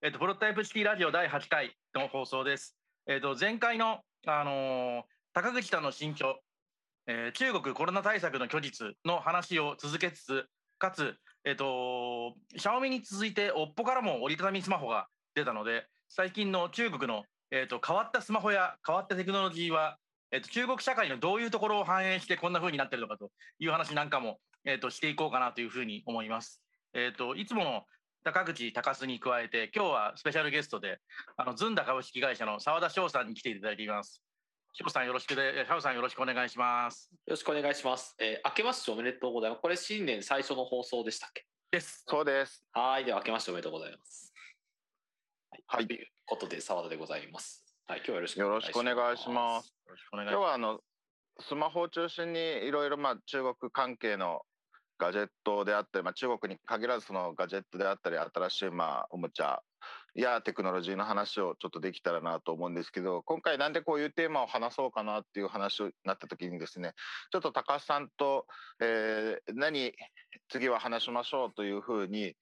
えっ、と、プロトタイプ式ラジオ第8回の放送です。えっ、と、前回の、あのー、高口さんの新居、えー、中国コロナ対策の虚実の話を続けつつ、かつ、えっ、と、シャオミに続いて、オッポからも折りたたみスマホが出たので、最近の中国の、えっ、と、変わったスマホや変わったテクノロジーは、えっ、と、中国社会のどういうところを反映してこんな風になってるのかという話なんかも、えっ、と、していこうかなというふうに思います。えっ、と、いつもの高口高須に加えて、今日はスペシャルゲストで、あの、ずんだ株式会社の澤田翔さんに来ていただいています。翔さんよろしくで、翔さんよろしくお願いします。よろしくお願いします。えー、明けましておめでとうございます。これ新年最初の放送でしたっけ？です。そうです。はい、では明けましておめでとうございます。はい、ということで澤田でございます。はい、今日はよろしくお願いします。よろしくお願いします。今日はあのスマホを中心にいろいろまあ中国関係のガジェットであったり、まあ、中国に限らずそのガジェットであったり新しいまあおもちゃやテクノロジーの話をちょっとできたらなと思うんですけど今回なんでこういうテーマを話そうかなっていう話になった時にですねちょっと高橋さんと、えー、何次は話しましょうというふうに、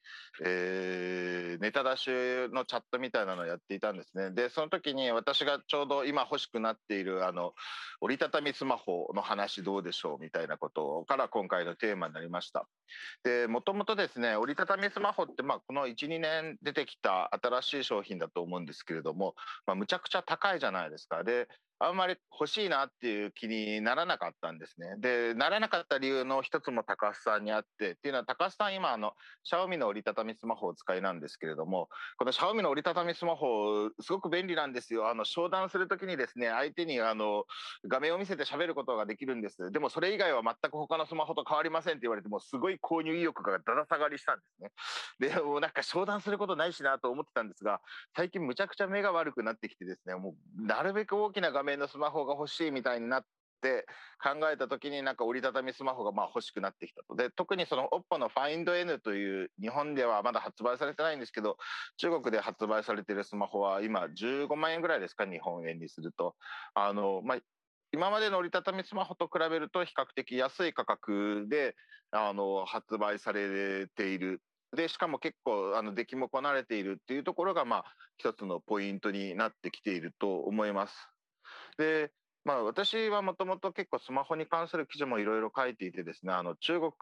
えー、ネタ出しのチャットみたいなのをやっていたんですね。でその時に私がちょうど今欲しくなっているあの折りたたみスマホの話どうでしょうみたいなことから今回のテーマになりました。でもともとですね折りたたみスマホってまあこの12年出てきた新しいしい商品だと思うんですけれども、まあ、むちゃくちゃ高いじゃないですか。であんまり欲しいなっていう気にならなかったんですね。で、ならなかった理由の一つも高須さんにあって、っていうのは高須さん今あの、シャオミの折りたたみスマホを使いなんですけれども、このシャオミの折りたたみスマホ、すごく便利なんですよ。あの、商談するときにですね、相手にあの、画面を見せて喋ることができるんです。でもそれ以外は全く他のスマホと変わりませんって言われても、すごい購入意欲がだだ下がりしたんですね。で、もうなんか商談することないしなと思ってたんですが、最近むちゃくちゃ目が悪くなってきてですね、もうなるべく大きな画面面のスマホが欲しいみたいになって考えた時になんか折りたたみスマホがまあ欲しくなってきたと。で、特にその OPPO の Find N という日本ではまだ発売されてないんですけど、中国で発売されてるスマホは今15万円ぐらいですか、日本円にすると。あの、まあ、今までの折りたたみスマホと比べると比較的安い価格であの発売されているでしかも結構あの出来もこなれているっていうところがまあ一つのポイントになってきていると思います。でまあ、私はもともと結構スマホに関する記事もいろいろ書いていてですねあの中国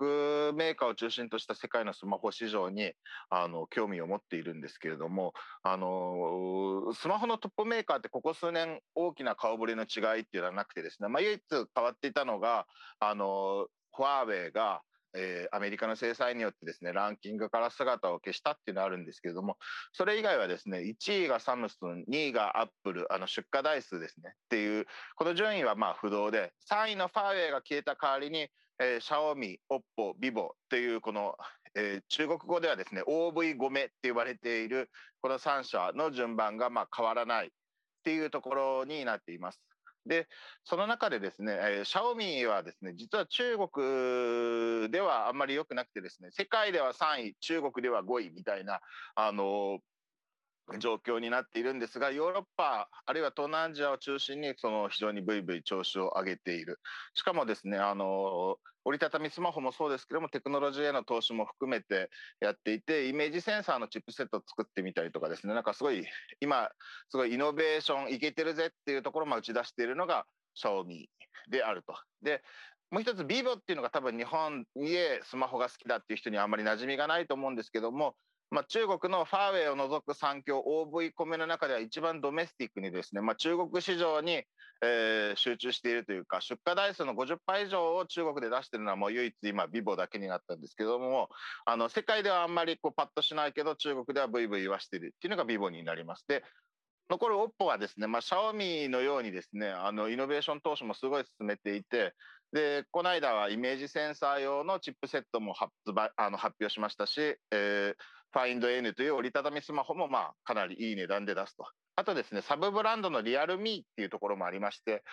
メーカーを中心とした世界のスマホ市場にあの興味を持っているんですけれどもあのスマホのトップメーカーってここ数年大きな顔ぶれの違いっていうのはなくてですね、まあ、唯一変わっていたのがあのファーウェイがえー、アメリカの制裁によってですねランキングから姿を消したっていうのはあるんですけれどもそれ以外はですね1位がサムスン2位がアップルあの出荷台数ですねっていうこの順位はまあ不動で3位のファーウェイが消えた代わりに、えー、シャオミ、オッポ、ビボっていうこの、えー、中国語ではですね OV5 目って言われているこの3社の順番がまあ変わらないっていうところになっています。で、その中でですね、えー、シャオミはですね、実は中国ではあんまり良くなくてですね、世界では3位、中国では5位みたいな、あのー、状況になっているんですが、ヨーロッパ、あるいは東南アジアを中心に、その非常にブイブイ調子を上げている。しかもですね、あの折りたたみスマホもそうですけどもテクノロジーへの投資も含めてやっていてイメージセンサーのチップセットを作ってみたりとかですねなんかすごい今すごいイノベーションいけてるぜっていうところも打ち出しているのがシャオミであると。でもう一つビボっていうのが多分日本でスマホが好きだっていう人にはあんまり馴染みがないと思うんですけどもまあ、中国のファーウェイを除く産業 OV コメの中では一番ドメスティックにですね、まあ、中国市場にえー、集中しているというか出荷台数の50以上を中国で出しているのはもう唯一今ビボだけになったんですけどもあの世界ではあんまりこうパッとしないけど中国ではブイブイ言わしているっていうのがビボになります。で残る OPPO はですね、まあ、シャオミのようにですねあのイノベーション投資もすごい進めていてでこの間はイメージセンサー用のチップセットも発売あの発表しましたし、えー、ファインド N という折りたたみスマホもまあかなりいい値段で出すと。あとですね、サブブランドのリアルミーっていうところもありまして、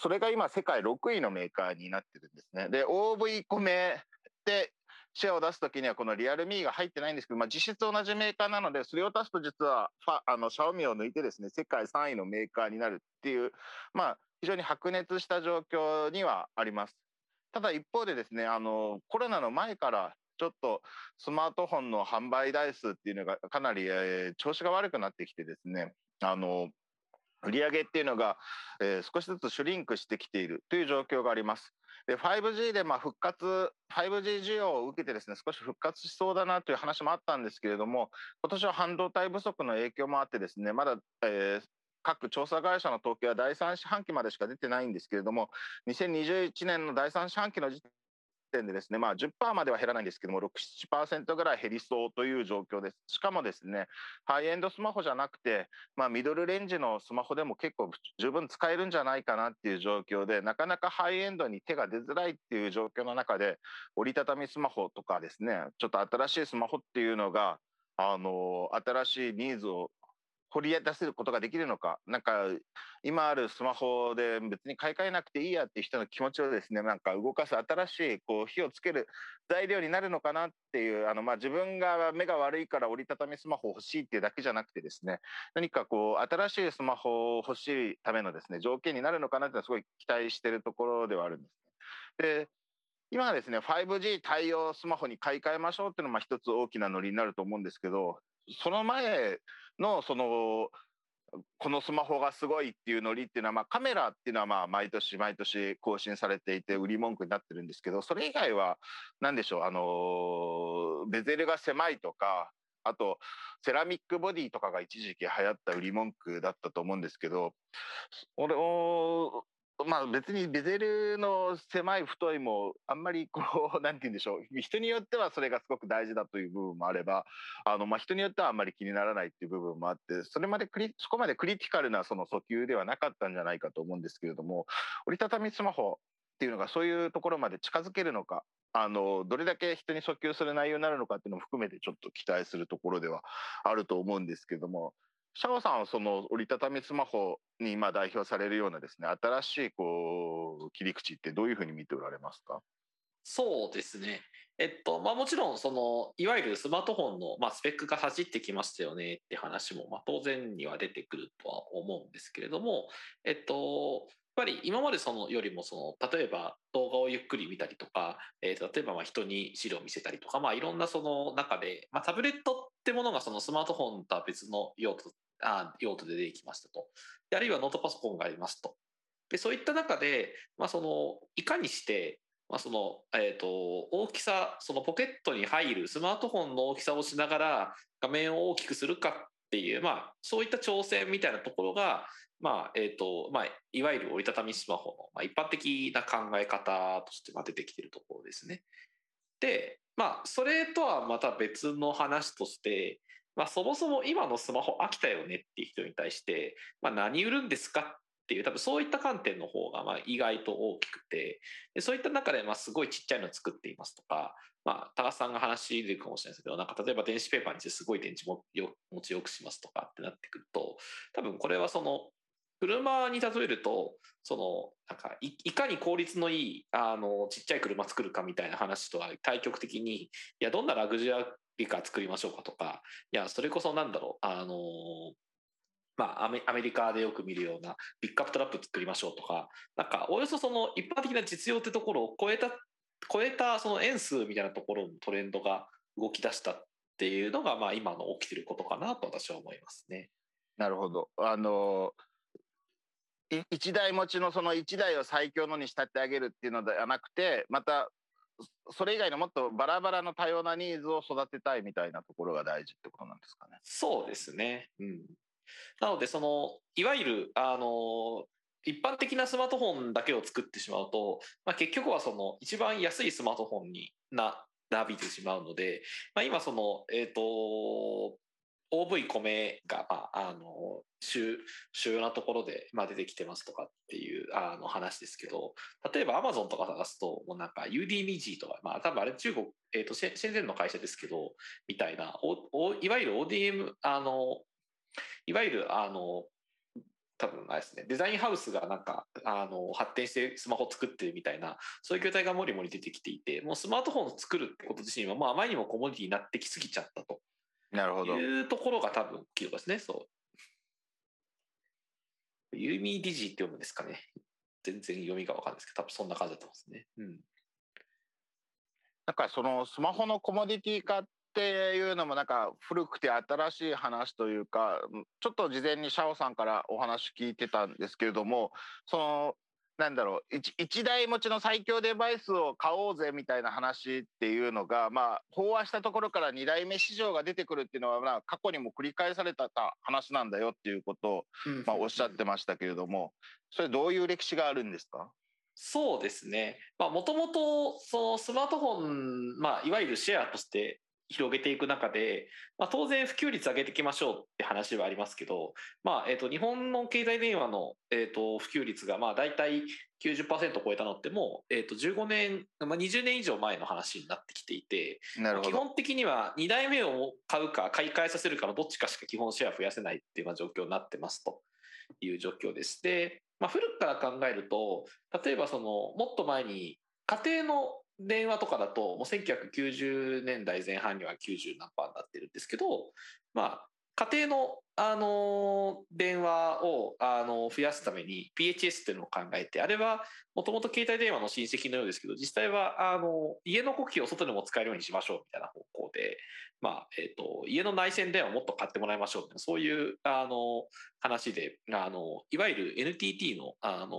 それが今世界6位のメーカーになってるんですね。で、OV コメでシェアを出すときにはこのリアルミーが入ってないんですけど、まあ、実質同じメーカーなので、それを足すと実はファあのシャオミを抜いてですね、世界3位のメーカーになるっていう、まあ、非常に白熱した状況にはあります。ただ一方でですね、あのコロナの前からちょっとスマートフォンの販売台数っていうのがかなり、えー、調子が悪くなってきてですね、あの、売上っていうのが、えー、少しずつシュリンクしてきているという状況があります。で 5G でまあ復活 5G 需要を受けてですね少し復活しそうだなという話もあったんですけれども今年は半導体不足の影響もあってですねまだ、えー、各調査会社の統計は第3四半期までしか出てないんですけれども2021年の第3四半期の時点でですね、まあ10%、までは減らないんですけども、6、7%ぐらい減りそうという状況です。しかもですね、ハイエンドスマホじゃなくて、まあ、ミドルレンジのスマホでも結構十分使えるんじゃないかなっていう状況で、なかなかハイエンドに手が出づらいっていう状況の中で、折りたたみスマホとかですね、ちょっと新しいスマホっていうのが、あの新しいニーズを掘り出せることができるのか、なんか今あるスマホで別に買い替えなくていいやっていう人の気持ちをですね、なんか動かす新しいこう火をつける材料になるのかなっていう、あのまあ自分が目が悪いから折りたたみスマホ欲しいっていうだけじゃなくてですね、何かこう新しいスマホを欲しいためのですね、条件になるのかなっていうのはすごい期待してるところではあるんですね。で今はですね、5G 対応スマホに買い替えましょうっていうのが一つ大きなノリになると思うんですけど、その前のそのこのスマホがすごいっていうノリっていうのは、まあ、カメラっていうのはまあ毎年毎年更新されていて売り文句になってるんですけどそれ以外は何でしょうあのベゼルが狭いとかあとセラミックボディとかが一時期流行った売り文句だったと思うんですけど俺まあ別にベゼルの狭い太いもあんまりこう、なんて言うんでしょう。人によってはそれがすごく大事だという部分もあれば、あの、まあ人によってはあんまり気にならないっていう部分もあって、それまでクリ、そこまでクリティカルなその訴求ではなかったんじゃないかと思うんですけれども、折りたたみスマホっていうのがそういうところまで近づけるのか、あの、どれだけ人に訴求する内容になるのかっていうのも含めてちょっと期待するところではあると思うんですけども、シャオさんはその折りたたみスマホに今代表されるようなですね、新しいこう切り口ってどういうふうに見ておられますか？そうですね。えっと、まあもちろん、その、いわゆるスマートフォンの、まあ、スペックが走ってきましたよねって話も、まあ当然には出てくるとは思うんですけれども、えっと、ぱり今までそのよりもその例えば動画をゆっくり見たりとか、えー、例えばまあ人に資料を見せたりとか、まあ、いろんなその中で、まあ、タブレットってものがそのスマートフォンとは別の用途あ用途で出てきましたと。であるいはノートパソコンがありますと。でそういった中で、まあ、そのいかにしてまあ、その、え、ー、と、大きさ、そのポケットに入るスマートフォンの大きさをしながら画面を大きくするかっていう、まあ、そういった挑戦みたいなところが、まあ、えっ、ー、と、まあ、いわゆる折りたたみスマホの、まあ、一般的な考え方として出てきてるところですね。で、まあ、それとはまた別の話として、まあ、そもそも今のスマホ飽きたよねっていう人に対して、まあ、何売るんですかっていう多分そういった観点の方がまあ意外と大きくてでそういった中でまあすごいちっちゃいのを作っていますとか、まあ、高須さんが話出るかもしれないですけどなんか例えば電子ペーパーにしてすごい電池もよ持ちよくしますとかってなってくると多分これはその車に例えると、その、なんかい、かに効率のいい、あの、ちっちゃい車作るかみたいな話とは対極的に、いや、どんなラグジュアリーカー作りましょうかとか、いや、それこそなんだろう、あの、まあ、アメリカでよく見るようなピックアップトラップ作りましょうとか、なんか、およそその一般的な実用ってところを超えた、超えたその円数みたいなところのトレンドが動き出したっていうのが、まあ、今の起きてることかなと私は思いますね。なるほど。あの一台持ちのその一台を最強のに仕立て上げるっていうのではなくてまたそれ以外のもっとバラバラの多様なニーズを育てたいみたいなところが大事ってことなんですかね。そうですね。うん。なので、その、いわゆる、あの、一般的なスマートフォンだけを作ってしまうと、まあ、結局はその一番安いスマートフォンにな、なびてしまうので、まあ、今その、えっ、ー、と、OV 米が、まあ、あの、主、主要なところで、まあ、出てきてますとかっていう、あの、話ですけど、例えば Amazon とか探すと、もうなんか UDMG とか、まあ、多分あれ中国、えっ、ー、と、シェンゼンの会社ですけど、みたいな、お、お、いわゆる ODM、あの、いわゆる、あの、多分あれですね、デザインハウスがなんか、あの、発展してスマホ作ってるみたいな、そういう業態がもりもり出てきていて、もうスマートフォンを作るってこと自身は、もうあまりにもコモディティになってきすぎちゃったと。なるほど。いうところが多分キーですね、そう。ユーミーディジーって読むんですかね。全然読みがわかんないですけど、多分そんな感じだと思いますね。うん。なんかそのスマホのコモディティ化っていうのもなんか古くて新しい話というかちょっと事前にシャオさんからお話聞いてたんですけれどもそのなんだろう 1, 1台持ちの最強デバイスを買おうぜみたいな話っていうのが、まあ、飽和したところから2代目市場が出てくるっていうのは、まあ、過去にも繰り返された話なんだよっていうことを、まあ、おっしゃってましたけれどもそれどういう歴史があるんですか？そうですね。もともと、スマートフォン、まあ、いわゆるシェアとして広げていく中で、まあ、当然普及率上げていきましょうって話はありますけど、まあえー、と日本の携帯電話の、えー、と普及率がまあ大体90%超えたのってもう、えー、と15年、まあ、20年以上前の話になってきていて基本的には2代目を買うか買い替えさせるかのどっちかしか基本シェア増やせないっていう状況になってますという状況です。で、まあ、古くから考えると例えばそのもっと前に家庭の電話とかだと、もう1990年代前半には90何パーになってるんですけど、まあ、家庭の、あの電話を、あの増やすために PHS っていうのを考えて、あれはもともと携帯電話の親戚のようですけど、実際はあの家の呼気を外でも使えるようにしましょうみたいな方向で、まあえーと、家の内線電話をもっと買ってもらいましょうそういうあの話であの、いわゆる NTT のあの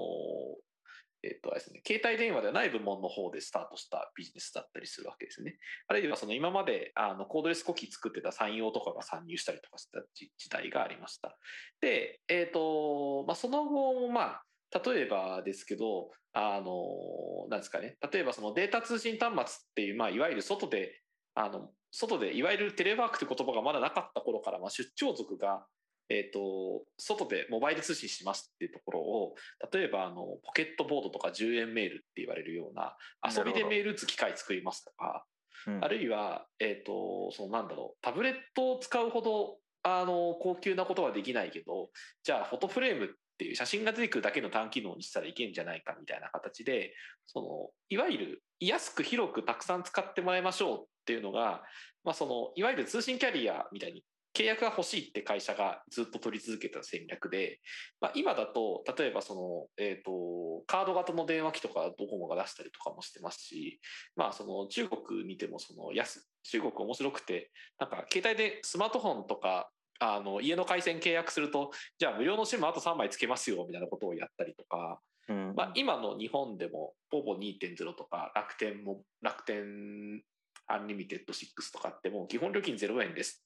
えっ、とですね、携帯電話ではない部門の方でスタートしたビジネスだったりするわけですね。あるいはその今まであのコードレスコキー作ってた産業とかが参入したりとかした時代がありました。で、えっ、ー、と、まあ、その後もまあ、例えばですけど、あの、なんですかね、例えばそのデータ通信端末っていう、まあ、いわゆる外で、あの、外でいわゆるテレワークという言葉がまだなかった頃から、まあ、出張族がえーと、外でモバイル通信しますっていうところを例えばあのポケットボードとか10円メールって言われるような遊びでメール打つ機械作りますとか、うん、あるいは、えーと、そのなんだろうタブレットを使うほどあの高級なことはできないけどじゃあフォトフレームっていう写真が出てくるだけの単機能にしたらいけんじゃないかみたいな形でそのいわゆる安く広くたくさん使ってもらいましょうっていうのが、まあ、そのいわゆる通信キャリアみたいに契約が欲しいって会社がずっと取り続けた戦略で、まあ、今だと、例えばその、えっ、ー、と、カード型の電話機とかドコモが出したりとかもしてますし、まあその中国見てもその安、中国面白くて、なんか携帯でスマートフォンとか、あの家の回線契約すると、じゃあ無料の SIM あと3枚つけますよみたいなことをやったりとか、うん、まあ、今の日本でも、ポボ2.0とか楽天も、楽天アンリミテッド6とかってもう基本料金0円です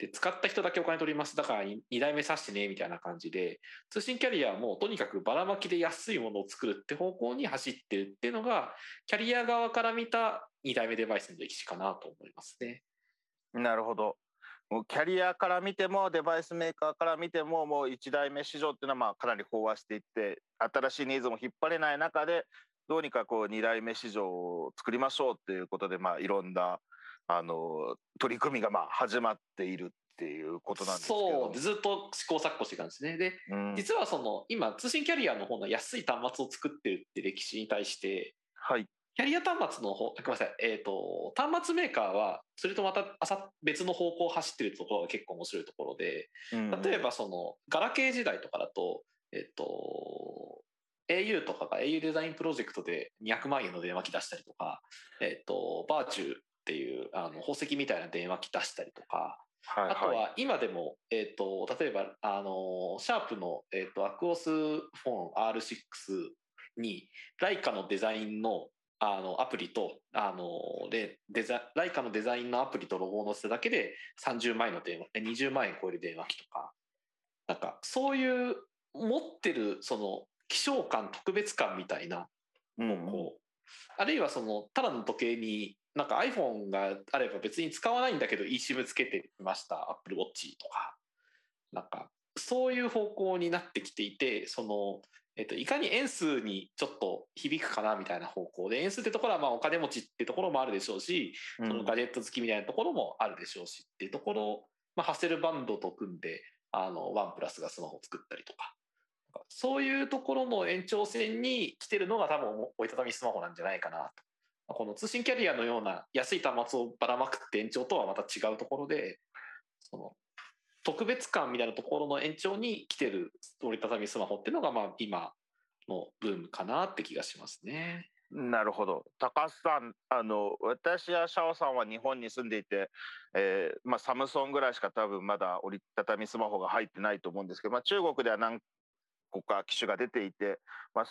で、使った人だけお金取ります。だから2台目さしてね、みたいな感じで、通信キャリアはもうとにかくばらまきで安いものを作るって方向に走ってるっていうのが、キャリア側から見た2台目デバイスの歴史かなと思いますね。なるほど。もうキャリアから見てもデバイスメーカーから見てももう1台目市場っていうのはまあかなり飽和していって新しいニーズも引っ張れない中でどうにかこう2代目市場を作りましょうっていうことでまあいろんなあの取り組みがまあ始まっているっていうことなんですけど。そうずっと試行錯誤してたんですね。で、うん、実はその今通信キャリアの方の安い端末を作ってるって歴史に対して、はい、キャリア端末の方ごめんなさい、えーと、端末メーカーはそれとまた別の方向を走ってるところが結構面白いところで、うん、例えばそのガラケー時代とかだとえっ、ー、と au とかが au デザインプロジェクトで200万円の電話機出したりとか、えっ、ー、とバーチューっていうあの宝石みたいな電話機出したりとか、はいはい、あとは今でも、えーと、例えばあのシャープの、えーと、アクオスフォン R6 にライカのデザインのあのアプリとあのでデザライカのデザインのアプリとロゴを載せただけで30万円の電話20万円超える電話機とか。なんかそういう持ってるその希少感特別感みたいなもうこう、あるいはそのただの時計になんか iPhone があれば別に使わないんだけど eSIM つけてました Apple Watch とか。なんかそういう方向になってきていてその、えっと、いかに円数にちょっと響くかなみたいな方向で円数ってところはまあお金持ちってところもあるでしょうし、そのガジェット好きみたいなところもあるでしょうしっていうところまあ、ハッセルバンドと組んであのワンプラスがスマホを作ったりとか。そういうところの延長線に来てるのが多分折りたたみスマホなんじゃないかなとこの通信キャリアのような安い端末をばらまくって延長とはまた違うところで、その特別感みたいなところの延長に来てる折りたたみスマホっていうのが、まあ今のブームかなって気がしますね。なるほど。高須さん、あの、私やシャオさんは日本に住んでいて、えー、まあ、サムソンぐらいしか多分まだ折りたたみスマホが入ってないと思うんですけど、まあ、中国では何個か機種が出ていて、まあ、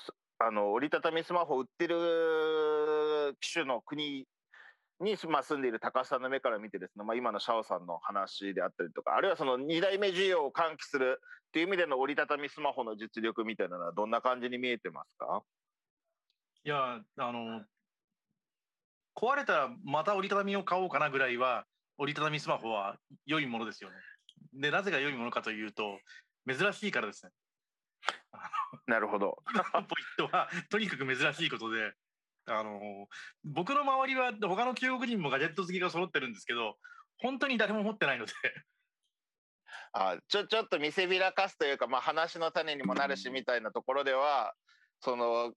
あの、折りたたみスマホ売ってる機種の国に、まあ、住んでいる高須さんの目から見てですね、まあ、今のシャオさんの話であったりとか、あるいはその2代目需要を喚起するっていう意味での折りたたみスマホの実力みたいなのはどんな感じに見えてますか？いや、あの、壊れたらまた折りたたみを買おうかなぐらいは、折りたたみスマホは良いものですよね。で、なぜが良いものかというと、珍しいからですね。なるほど。ポイントは、とにかく珍しいことで、あの、僕の周りは他の中国人もガジェット好きが揃ってるんですけど、本当に誰も持ってないので。あちょちょっと見せびらかすというか、まあ、話の種にもなるしみたいなところでは、その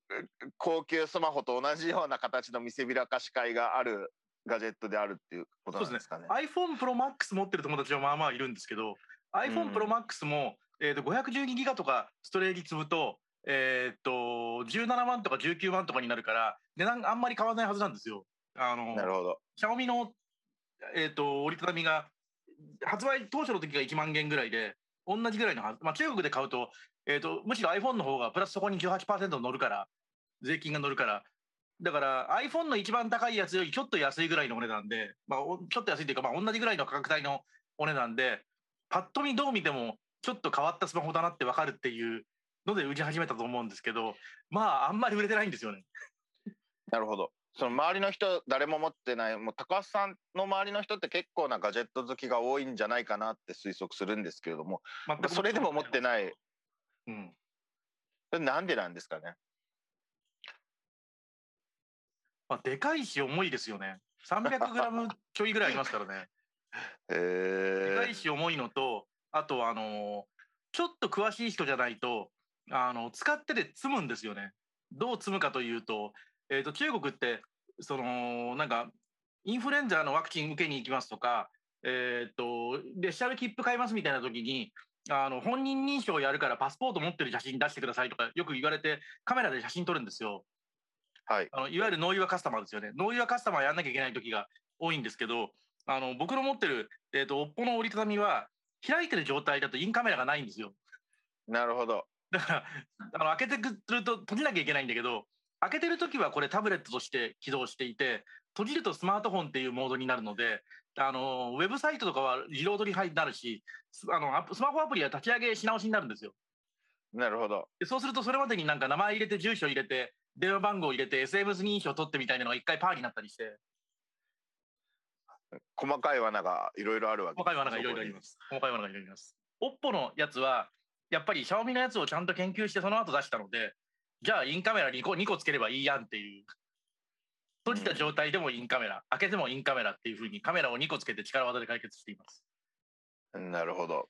高級スマホと同じような形の見せびらかし会があるガジェットであるっていうことなんですかね。ね。iPhone Pro Max 持ってる友達はまあまあいるんですけど iPhone Pro Max も、えー、と512ギガとかストレージ積むと,、えー、と17万とか19万とかになるから値段あんまり変わらないはずなんですよ。あのなるほど。シャオミの、えー、と折りたたみが発売当初の時が1万元ぐらいで同じぐらいのはず、まあ、中国で買うとえーと、むしろ iPhone の方がプラスそこに18%乗るから税金が乗るからだから iPhone の一番高いやつよりちょっと安いぐらいのお値段で、まあ、ちょっと安いというか、まあ、同じぐらいの価格帯のお値段でパッと見どう見てもちょっと変わったスマホだなって分かるっていうので売り始めたと思うんですけどまああんまり売れてないんですよね。なるほどその周りの人誰も持ってないもう高橋さんの周りの人って結構なガジェット好きが多いんじゃないかなって推測するんですけれども、それでも持ってないうん。それなんでなんですかね。まあ、でかいし重いですよね。300グラムちょいぐらいありますからね。へえ。でかいし重いのと、あとあのちょっと詳しい人じゃないと、あの使ってて積むんですよね。どう積むかというと、えっ、ー、と中国ってそのなんかインフルエンザのワクチン受けに行きますとか、えっ、ー、と列車で切符買いますみたいな時にあの本人認証をやるからパスポート持ってる写真出してくださいとかよく言われてカメラで写真撮るんですよ。はい、あのいわゆるノーユアカスタマーですよね。ノーユアカスタマーやんなきゃいけない時が多いんですけどあの僕の持ってる、えーと、おっぽの折りたたみは開いてる状態だとインカメラがないんですよ。なるほど。だからあの開けてくると閉じなきゃいけないんだけど開けてる時はこれタブレットとして起動していて閉じるとスマートフォンっていうモードになるのであのウェブサイトとかは自動取りになるしあのスマホアプリは立ち上げし直しになるんですよ。なるほど。そうするとそれまでになんか名前入れて住所入れて電話番号入れて SMS 認証取ってみたいなのが一回パーになったりして。細かい罠がいろいろあるわけ細かい罠がいろいろあります。細かい罠がいろいろあります。オッポのやつはやっぱりシャオミのやつをちゃんと研究してその後出したのでじゃあインカメラ2個 ,2 個つければいいやんっていう閉じた状態でもインカメラ、開けてもインカメラっていうふうにカメラを2個つけて力技で解決しています。なるほど。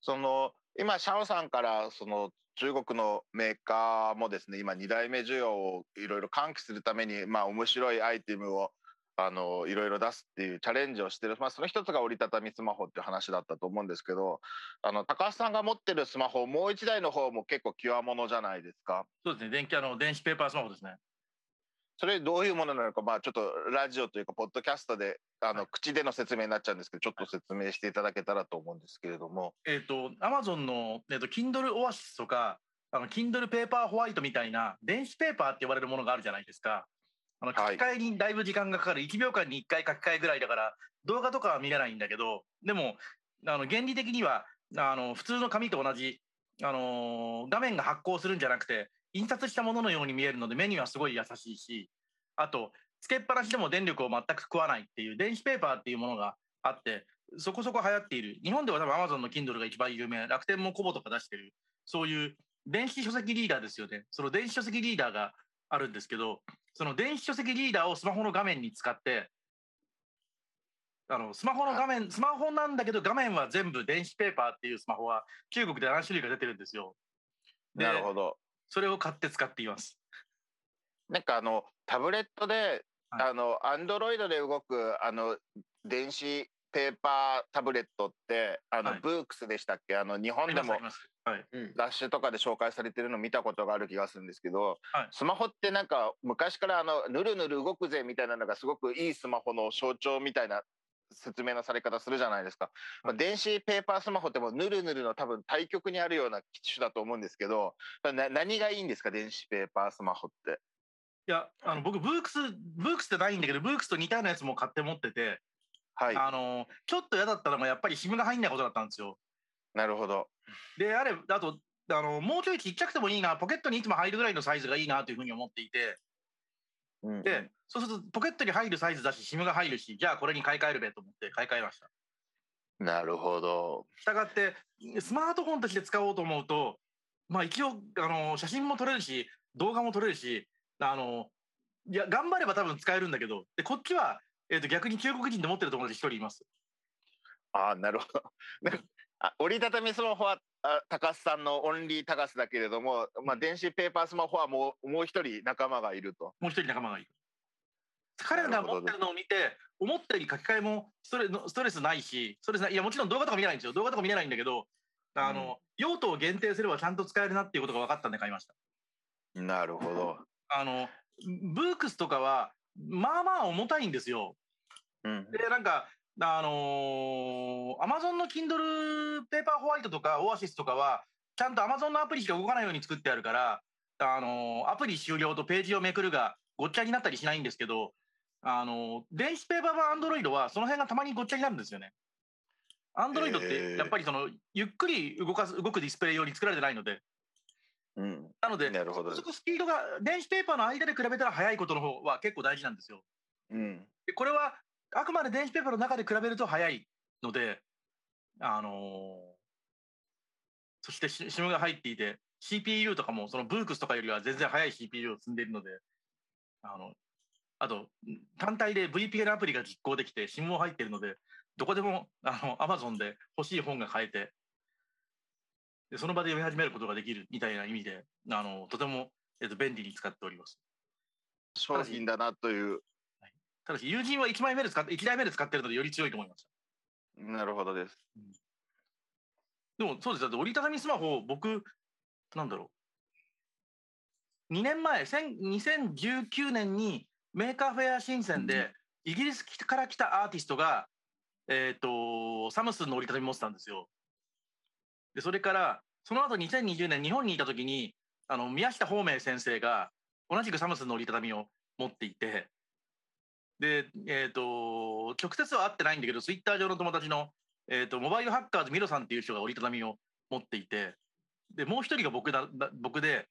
その今シャオさんからその中国のメーカーもですね今2代目需要をいろいろ喚起するためにまあ面白いアイテムをあのいろいろ出すっていうチャレンジをしてる、まあ、その一つが折りたたみスマホっていう話だったと思うんですけどあの高橋さんが持ってるスマホもう一台の方も結構極物じゃないですか？そうですね。電気あの電子ペーパースマホですね。それどういうものなのか、まあ、ちょっとラジオというかポッドキャストであの、はい、口での説明になっちゃうんですけどちょっと説明していただけたらと思うんですけれども。えっ、ー、とアマゾンの、えーと、Kindle オアシスとかあの Kindle ペーパーホワイトみたいな電子ペーパーって呼ばれるものがあるじゃないですか。あの書き換えにだいぶ時間がかかる、1秒間に1回書き換えぐらいだから動画とかは見れないんだけどでもあの原理的にはあの普通の紙と同じ、あの画面が発光するんじゃなくて印刷したもののように見えるので目にはすごい優しいしあとつけっぱなしでも電力を全く食わないっていう電子ペーパーっていうものがあってそこそこ流行っている。日本では多分 Amazon の Kindle が一番有名。楽天もコボとか出してる。そういう電子書籍リーダーですよね。その電子書籍リーダーがあるんですけどその電子書籍リーダーをスマホの画面に使ってあのスマホの画面スマホなんだけど画面は全部電子ペーパーっていうスマホは中国で何種類か出てるんですよ。なるほど。それを買って使っています。なんかあのタブレットで、はい、あのアンドロイドで動くあの電子ペーパータブレットってあの、はい、ブークスでしたっけ？あの日本でも雑誌とかで紹介されてるの見たことがある気がするんですけど、はい、スマホってなんか昔からあのぬるぬる動くぜみたいなのがすごくいいスマホの象徴みたいな説明のされ方するじゃないですか、まあ、電子ペーパースマホってもぬるぬるの多分対極にあるような機種だと思うんですけどな何がいいんですか？電子ペーパースマホって。いやあの僕ブークスブークスってないんだけどブークスと似たようなやつも買って持ってて、はい、あのちょっと嫌だったのがやっぱり SIM が入んないことだったんですよ。なるほど。であれあとあのもうちょいちっちゃくてもいいなポケットにいつも入るぐらいのサイズがいいなというふうに思っていて。うん、でそうするとポケットに入るサイズだし SIM が入るしじゃあこれに買い替えるべと思って買い替えました。なるほど。したがってスマートフォンとして使おうと思うとまあ一応あの写真も撮れるし動画も撮れるしあのいや頑張れば多分使えるんだけどでこっちは、えーと、逆に中国人で持ってる友達一人います。ああなるほど。あ折りたたみスマホはあ高須さんのオンリー高須だけれども、まあ、電子ペーパースマホはもうもう一人仲間がいると。もう一人仲間がいる。彼らが持ってるのを見て思ったより書き換えもストレストレスないしストレスない。いやもちろん動画とか見れないんですよ。動画とか見れないんだけどあの、うん、用途を限定すればちゃんと使えるなっていうことが分かったんで買いました。なるほど。あのブークスとかはまあまあ重たいんですよ。うん、でなんかあのアマゾンの Kindle ペーパーホワイトとかオアシスとかはちゃんとアマゾンのアプリしか動かないように作ってあるから、あのー、アプリ終了とページをめくるがごっちゃになったりしないんですけど、あのー、電子ペーパー版アンドロイドはその辺がたまにごっちゃになるんですよね。アンドロイドってやっぱりそのゆっくり動かす動くディスプレイ用に作られてないので、うん、なので、なるほど。そこスピードが電子ペーパーの間で比べたら速いことの方は結構大事なんですよ。うん、でこれはあくまで電子ペーパーの中で比べると速いので、あのー、そして SIM が入っていて CPU とかもそのブークスとかよりは全然速い CPU を積んでいるので、あのあと単体で VPN アプリが実行できて SIM も入っているので、どこでもあの Amazon で欲しい本が買えて、でその場で読み始めることができるみたいな意味であのとても、えー、と便利に使っております。商品だなという、ただし友人は1枚目で使って1台目で使ってるのでより強いと思いました。なるほどです、うん、でもそうです。だって折りたたみスマホ僕なんだろう。2年前2019年に Maker Faire 深センで、イギリスから来たアーティストが、えーとサムスンの折りたたみ持ってたんですよ。でそれからその後2020年日本にいた時にあの宮下芳明先生が同じくサムスンの折りたたみを持っていてで、えーと、直接は会ってないんだけどツイッター上の友達の、えーと、モバイルハッカーズミロさんっていう人が折りたたみを持っていてでもう一人が僕だ僕で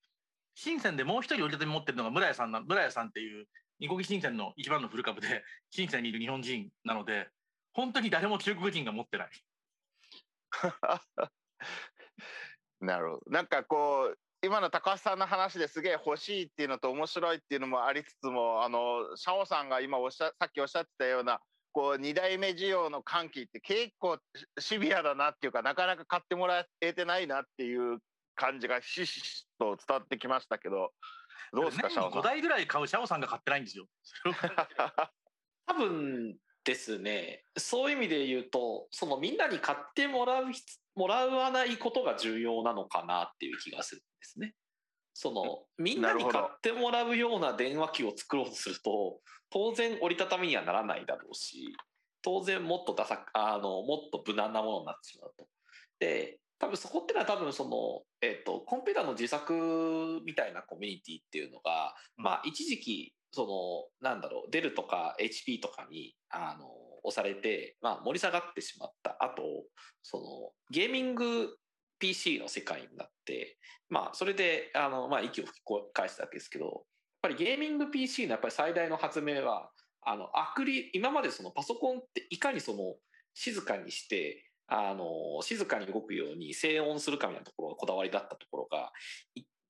深センでもう一人折りたたみ持ってるのが村屋さんな村屋さんっていう二国深センの一番の古株で 深センにいる日本人なので本当に誰も中国人が持ってない。なるほど。なんかこう今の高橋さんの話ですげえ欲しいっていうのと面白いっていうのもありつつもあのシャオさんが今おっしゃさっきおっしゃってたようなこう2代目需要の歓喜って結構シビアだなっていうかなかなか買ってもらえてないなっていう感じがひしひしと伝わってきましたけどどうですかシャオさん？5台ぐらい買うシャオさんが買ってないんですよ。多 分ですねそういう意味で言うとそのみんなに買ってもらうもらわないことが重要なのかなっていう気がするんですね。そのみんなに買ってもらうような電話機を作ろうとすると当然折りたたみにはならないだろうし当然もっとダサあのもっと無難なものになってしまうと。で多分そこっていうのは多分その、えっ、ー、とコンピューターの自作みたいなコミュニティっていうのが、うん、まあ一時期そのなんだろうデルとか HP とかにあの押されて、まあ、盛り下がってしまった後そのゲーミング PC の世界になって、まあ、それであの、まあ、息を吹き返したわけですけどやっぱりゲーミング PC のやっぱり最大の発明はあのアクリ今までそのパソコンっていかにその静かにしてあの静かに動くように静音するかみたいなところがこだわりだったところが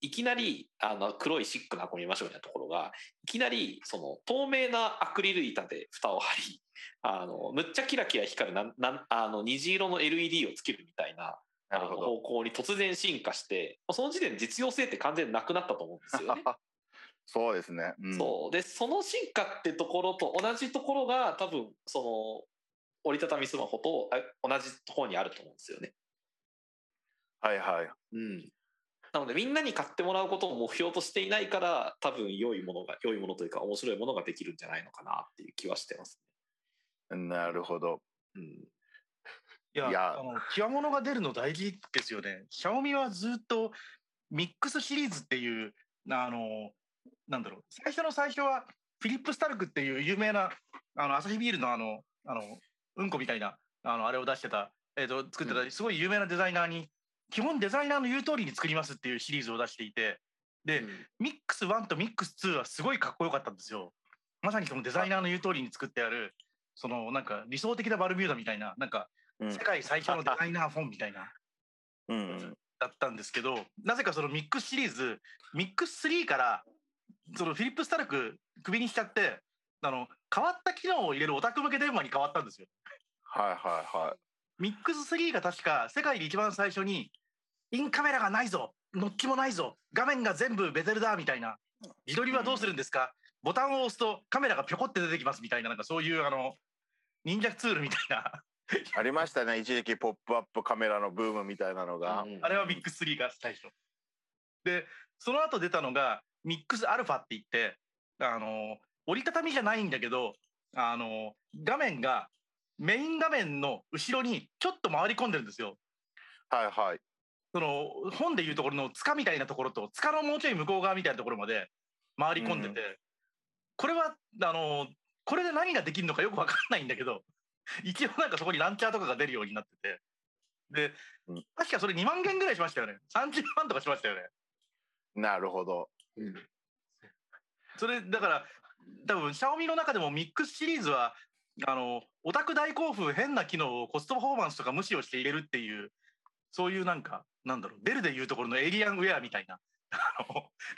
いきなりあの黒いシックな箱見ましょうみたいなところがいきなりその透明なアクリル板で蓋を張りあのむっちゃキラキラ光るななあの虹色の LED をつけるみたいなあの方向に突然進化してその時点で実用性って完全になくなったと思うんですよね。そうですね、うん、そうでその進化ってところと同じところが多分その折りたたみスマホと同じ方にあると思うんですよね。はいはい。うん。なのでみんなに買ってもらうことを目標としていないから多分良いものが良いものというか面白いものができるんじゃないのかなっていう気はしてます、ね、なるほど。うん、いやいやあの極物が出るの大事ですよね。シャオミはずっとミックスシリーズっていうあのなんだろう。最初の最初はフィリップ・スタルクっていう有名なあのアサヒビールのあのあのうんこみたいなあのあれを出してた、えーと、作ってたすごい有名なデザイナーに基本デザイナーの言う通りに作りますっていうシリーズを出していてで、うん、ミックス1とミックス2はすごいかっこよかったんですよ。まさにそのデザイナーの言う通りに作ってあるそのなんか理想的なバルミューダみたいななんか世界最初のデザイナーフォンみたいな、うん、だったんですけどなぜかそのミックスシリーズミックス3からそのフィリップ・スタルククビにしちゃってあの変わった機能を入れるオタク向け電話に変わったんですよ。はいはいはい。ミックス3が確か世界で一番最初にインカメラがないぞ。ノッキもないぞ。画面が全部ベゼルだみたいな。自撮りはどうするんですか、うん、ボタンを押すとカメラがぴょこって出てきますみたいな。なんかそういうあの忍者ツールみたいな。ありましたね。一時期ポップアップカメラのブームみたいなのが、うん、あれはミックス3が最初。でその後出たのがミックスアルファって言ってあの折りたたみじゃないんだけどあの画面がメイン画面の後ろにちょっと回り込んでるんですよ。はいはい。その本でいうところの塚みたいなところと塚のもうちょい向こう側みたいなところまで回り込んでて、うん、これはあのこれで何ができるのかよく分かんないんだけど 一応なんかそこにランチャーとかが出るようになってて。で、うん、確かそれ2万件ぐらいしましたよね。30万とかしましたよね。なるほど。うん、それだから多分シャオミの中でもミックスシリーズはあのオタク大興奮変な機能をコストパフォーマンスとか無視をして入れるっていうそういうなんかなんだろうベルでいうところのエイリアンウェアみたいな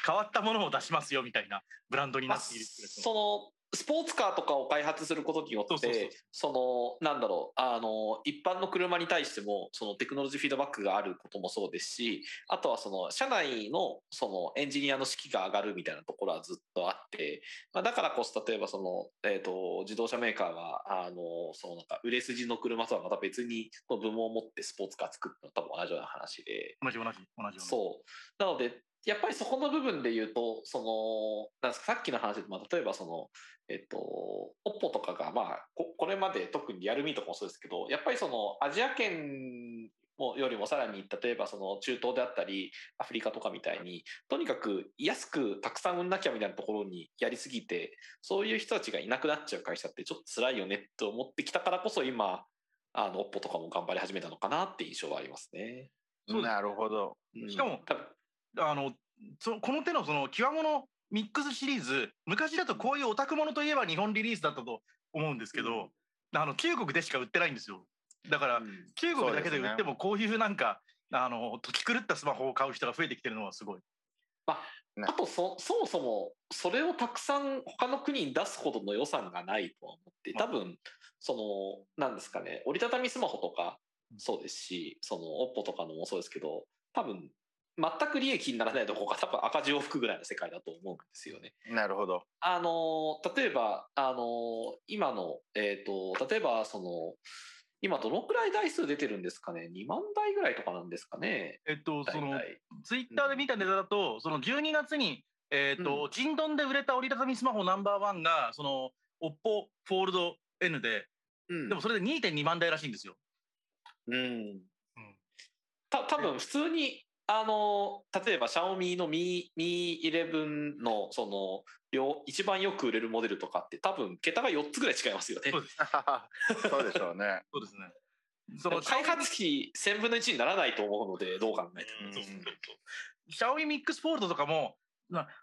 変わったものを出しますよみたいなブランドになっているそのスポーツカーとかを開発することによってそのなんだろうあの一般の車に対してもそのテクノロジーフィードバックがあることもそうですしあとはその社内のそのエンジニアの士気が上がるみたいなところはずっとあって、まあ、だからこそ例えばその、えーと、自動車メーカーがあのそのなんか売れ筋の車とはまた別にの部門を持ってスポーツカー作るのは多分同じような話で。同じ同じ同じそう。なのでやっぱりそこの部分で言うと、その、なんですか、さっきの話で、まあ、例えばその、えっと、OPPO とかが、まあこ、これまで特にリアルミーとかもそうですけど、やっぱりその、アジア圏もよりもさらに、例えばその中東であったり、アフリカとかみたいに、とにかく安くたくさん売んなきゃみたいなところにやりすぎて、そういう人たちがいなくなっちゃう会社ってちょっと辛いよねって思ってきたからこそ、今、あの、OPPO とかも頑張り始めたのかなって印象はありますね。なるほど。しかも、多分あのそこの手のその極物ミックスシリーズ昔だとこういうオタクものといえば日本リリースだったと思うんですけど、うん、あの中国でしか売ってないんですよ。だから、中国だけで売ってもこういうなんか、ね、あの時狂ったスマホを買う人が増えてきてるのはすごい。まあ、あとそそもそもそれをたくさん他の国に出すほどの予算がないとは思って多分そのなんですかね折りたたみスマホとかそうですしその OPPO とかのもそうですけど多分全く利益にならないとこが多分赤字を吹くぐらいの世界だと思うんですよね。なるほど。あの例えばあの今の、えーと、例えばその今どのくらい台数出てるんですかね？2万台ぐらいとかなんですかね？えっとそのツイッターで見たネタだと、うん、その12月にえっ、ー、と、うん、ジンドンで売れた折りたたみスマホナンバーワンがその OPPO フォールド N で、うん、でもそれで2.2万台らしいんですよ。うん。うん、た多分普通にあの例えばシャオミのミミ11のその両一番よく売れるモデルとかって多分桁が4つぐらい違いますよね。そうそうでしょうね。そうですね。そ の開発費1000分の1にならないと思うのでどう考えても。シャオミミックスフォールドとかも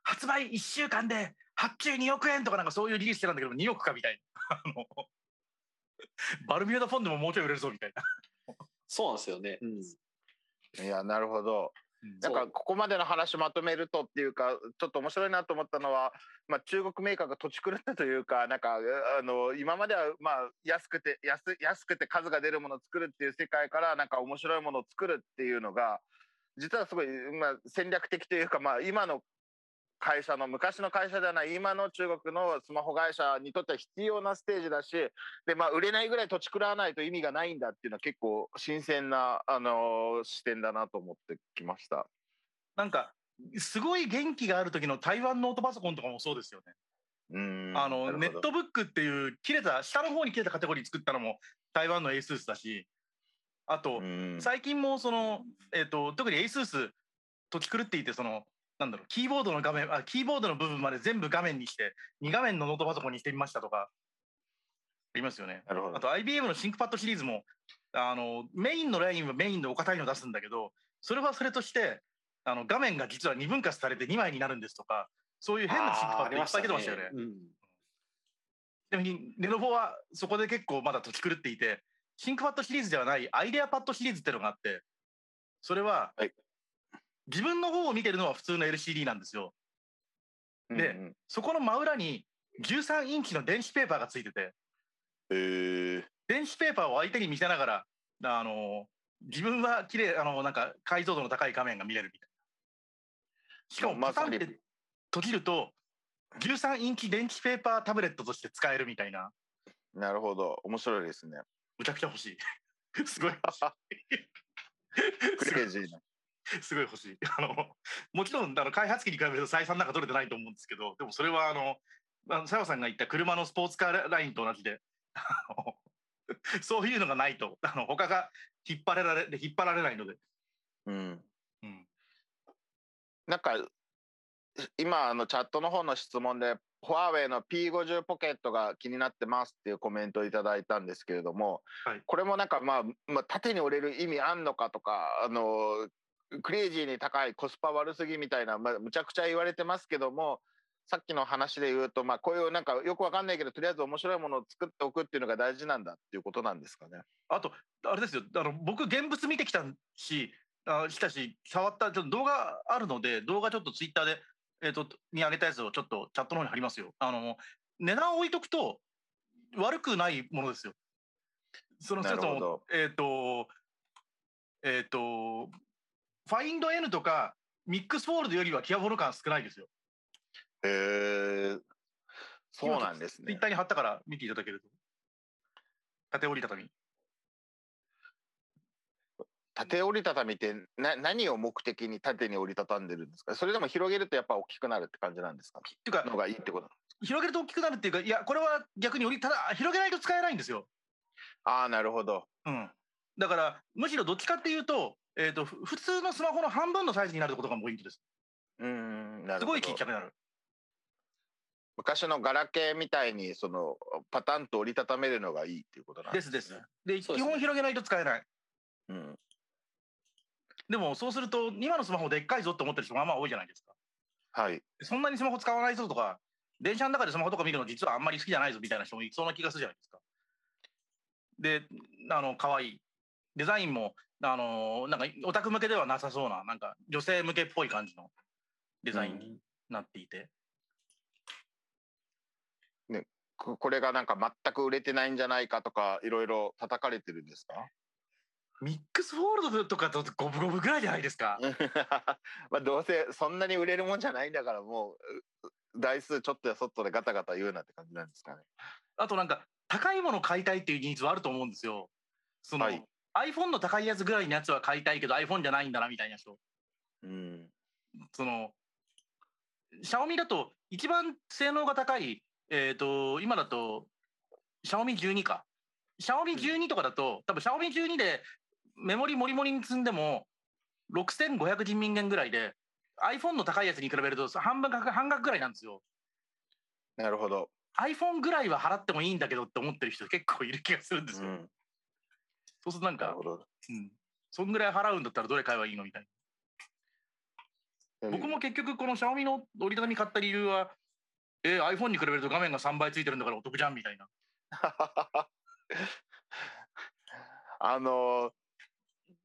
発売1週間で発注2億円とかなんかそういうリリースしてたんだけど2億かみたいな。バルミューダフォンでももうちょい売れるぞみたいな。そうなんですよね。うんいやなるほど。なんかここまでの話まとめるとっていうかちょっと面白いなと思ったのは、まあ、中国メーカーが土地狂ったというかなんかあの今まではまあ安くて安安くて数が出るものを作るっていう世界からなんか面白いものを作るっていうのが実はすごい、まあ、戦略的というか、まあ、今の会社の昔の会社ではない今の中国のスマホ会社にとっては必要なステージだしで、まあ、売れないぐらい土地食らわないと意味がないんだっていうのは結構新鮮な、あのー、視点だなと思ってきました。なんかすごい元気がある時の台湾ノートパソコンとかもそうですよね。うんあのネットブックっていう切れた下の方に切れたカテゴリー作ったのも台湾の ASUS だしあと最近もその、えーと、特に ASUS とち狂っていてそのなんだろうキーボードの画面あキーボードの部分まで全部画面にして2画面のノートパソコンにしてみましたとかありますよね。あと IBM の ThinkPad シリーズもあのメインのラインはメインでお堅いの出すんだけどそれはそれとしてあの画面が実は2分割されて2枚になるんですとかそういう変な ThinkPad いっぱい出てましたよね。ねうん、でもレノボはそこで結構まだとち狂っていて ThinkPad シリーズではない IdeaPad シリーズっていうのがあってそれは、はい、自分の方を見てるのは普通の LCD なんですよ。で、うんうん、そこの真裏に13インチの電子ペーパーがついてて、えー、電子ペーパーを相手に見せながらあの自分は綺麗あのなんか解像度の高い画面が見れるみたいな。しかもパタンって閉じると13インチ電池ペーパータブレットとして使えるみたいな。なるほど面白いですね。むちゃくちゃ欲しい。すごい クレイジーな。すごい欲しい。あのもちろんあの開発機に比べると採算なんか取れてないと思うんですけどでもそれはあの佐山さんが言った車のスポーツカーラインと同じで そういうのがないとあの他が引っ張られ引っ張られないので。うん、うん、なんか今あのチャットの方の質問でファーウェイの P50 ポケットが気になってますっていうコメントをいただいたんですけれども、はい、これもなんかまあ、まあ、縦に折れる意味あんのかとかあのクレイジーに高いコスパ悪すぎみたいな、まあ、むちゃくちゃ言われてますけどもさっきの話で言うと、まあ、こういうなんかよくわかんないけどとりあえず面白いものを作っておくっていうのが大事なんだっていうことなんですかね。あとあれですよあの僕現物見てきたしあしたし触ったちょっと動画あるので動画ちょっとツイッターでえっ、ー、と、に上げたやつをちょっとチャットの方に貼りますよ。あの、値段を置いとくと悪くないものですよ。その、その、えっ、ー、と、えっ、ー、と、ファインド N とかミックスフォールドよりはキアフォル感少ないですよ。へえそうなんですね。ツイッターに貼ったから見ていただけると。縦折り畳み。縦折りたたみってな何を目的に縦に折りたたんでるんですか？それでも広げるとやっぱ大きくなるって感じなんですか？っていうかのがいいってこと広げると大きくなるっていうかいやこれは逆に折りただ広げないと使えないんですよああなるほど、うん、だからむしろどっちかっていうと,、えーと、普通のスマホの半分のサイズになることがポイントですうんすごいちっちゃくなる昔のガラケーみたいにそのパタンと折りたためるのがいいっていうことなんですね。ですです。で基本広げないと使えない。うん、でもそうすると今のスマホでっかいぞって思ってる人まあまあ多いじゃないですか。はい。そんなにスマホ使わない人とか電車の中でスマホとか見るの実はあんまり好きじゃないぞみたいな人もいそうな気がするじゃないですか。であの可愛いデザインもあのなんかオタク向けではなさそうななんか女性向けっぽい感じのデザインになっていて。うん、ね、これがなんか全く売れてないんじゃないかとかいろいろ叩かれてるんですか？ミックスフォールドとかと五分五分ぐらいじゃないですか。まあどうせそんなに売れるもんじゃないんだからもう台数ちょっとやそっとでガタガタ言うなって感じなんですかね。あとなんか高いもの買いたいっていうニーズはあると思うんですよ。その、はい、iPhone の高いやつぐらいのやつは買いたいけど iPhone じゃないんだなみたいな人。うん。そのシャオミだと一番性能が高いえっ、ー、と今だとシャオミ12か。シャオミ12とかだと、多分シャオミ12でメモリもりもりに積んでも6500人民元ぐらいで iPhone の高いやつに比べると半分半額ぐらいなんですよ。なるほど。iPhone ぐらいは払ってもいいんだけどって思ってる人結構いる気がするんですよ。うん、そうするとなんか、うん、そんぐらい払うんだったらどれ買えばいいのみたいな。僕も結局この Xiaomi の折りたたみ買った理由は、えー、iPhone に比べると画面が3倍ついてるんだからお得じゃんみたいな。あの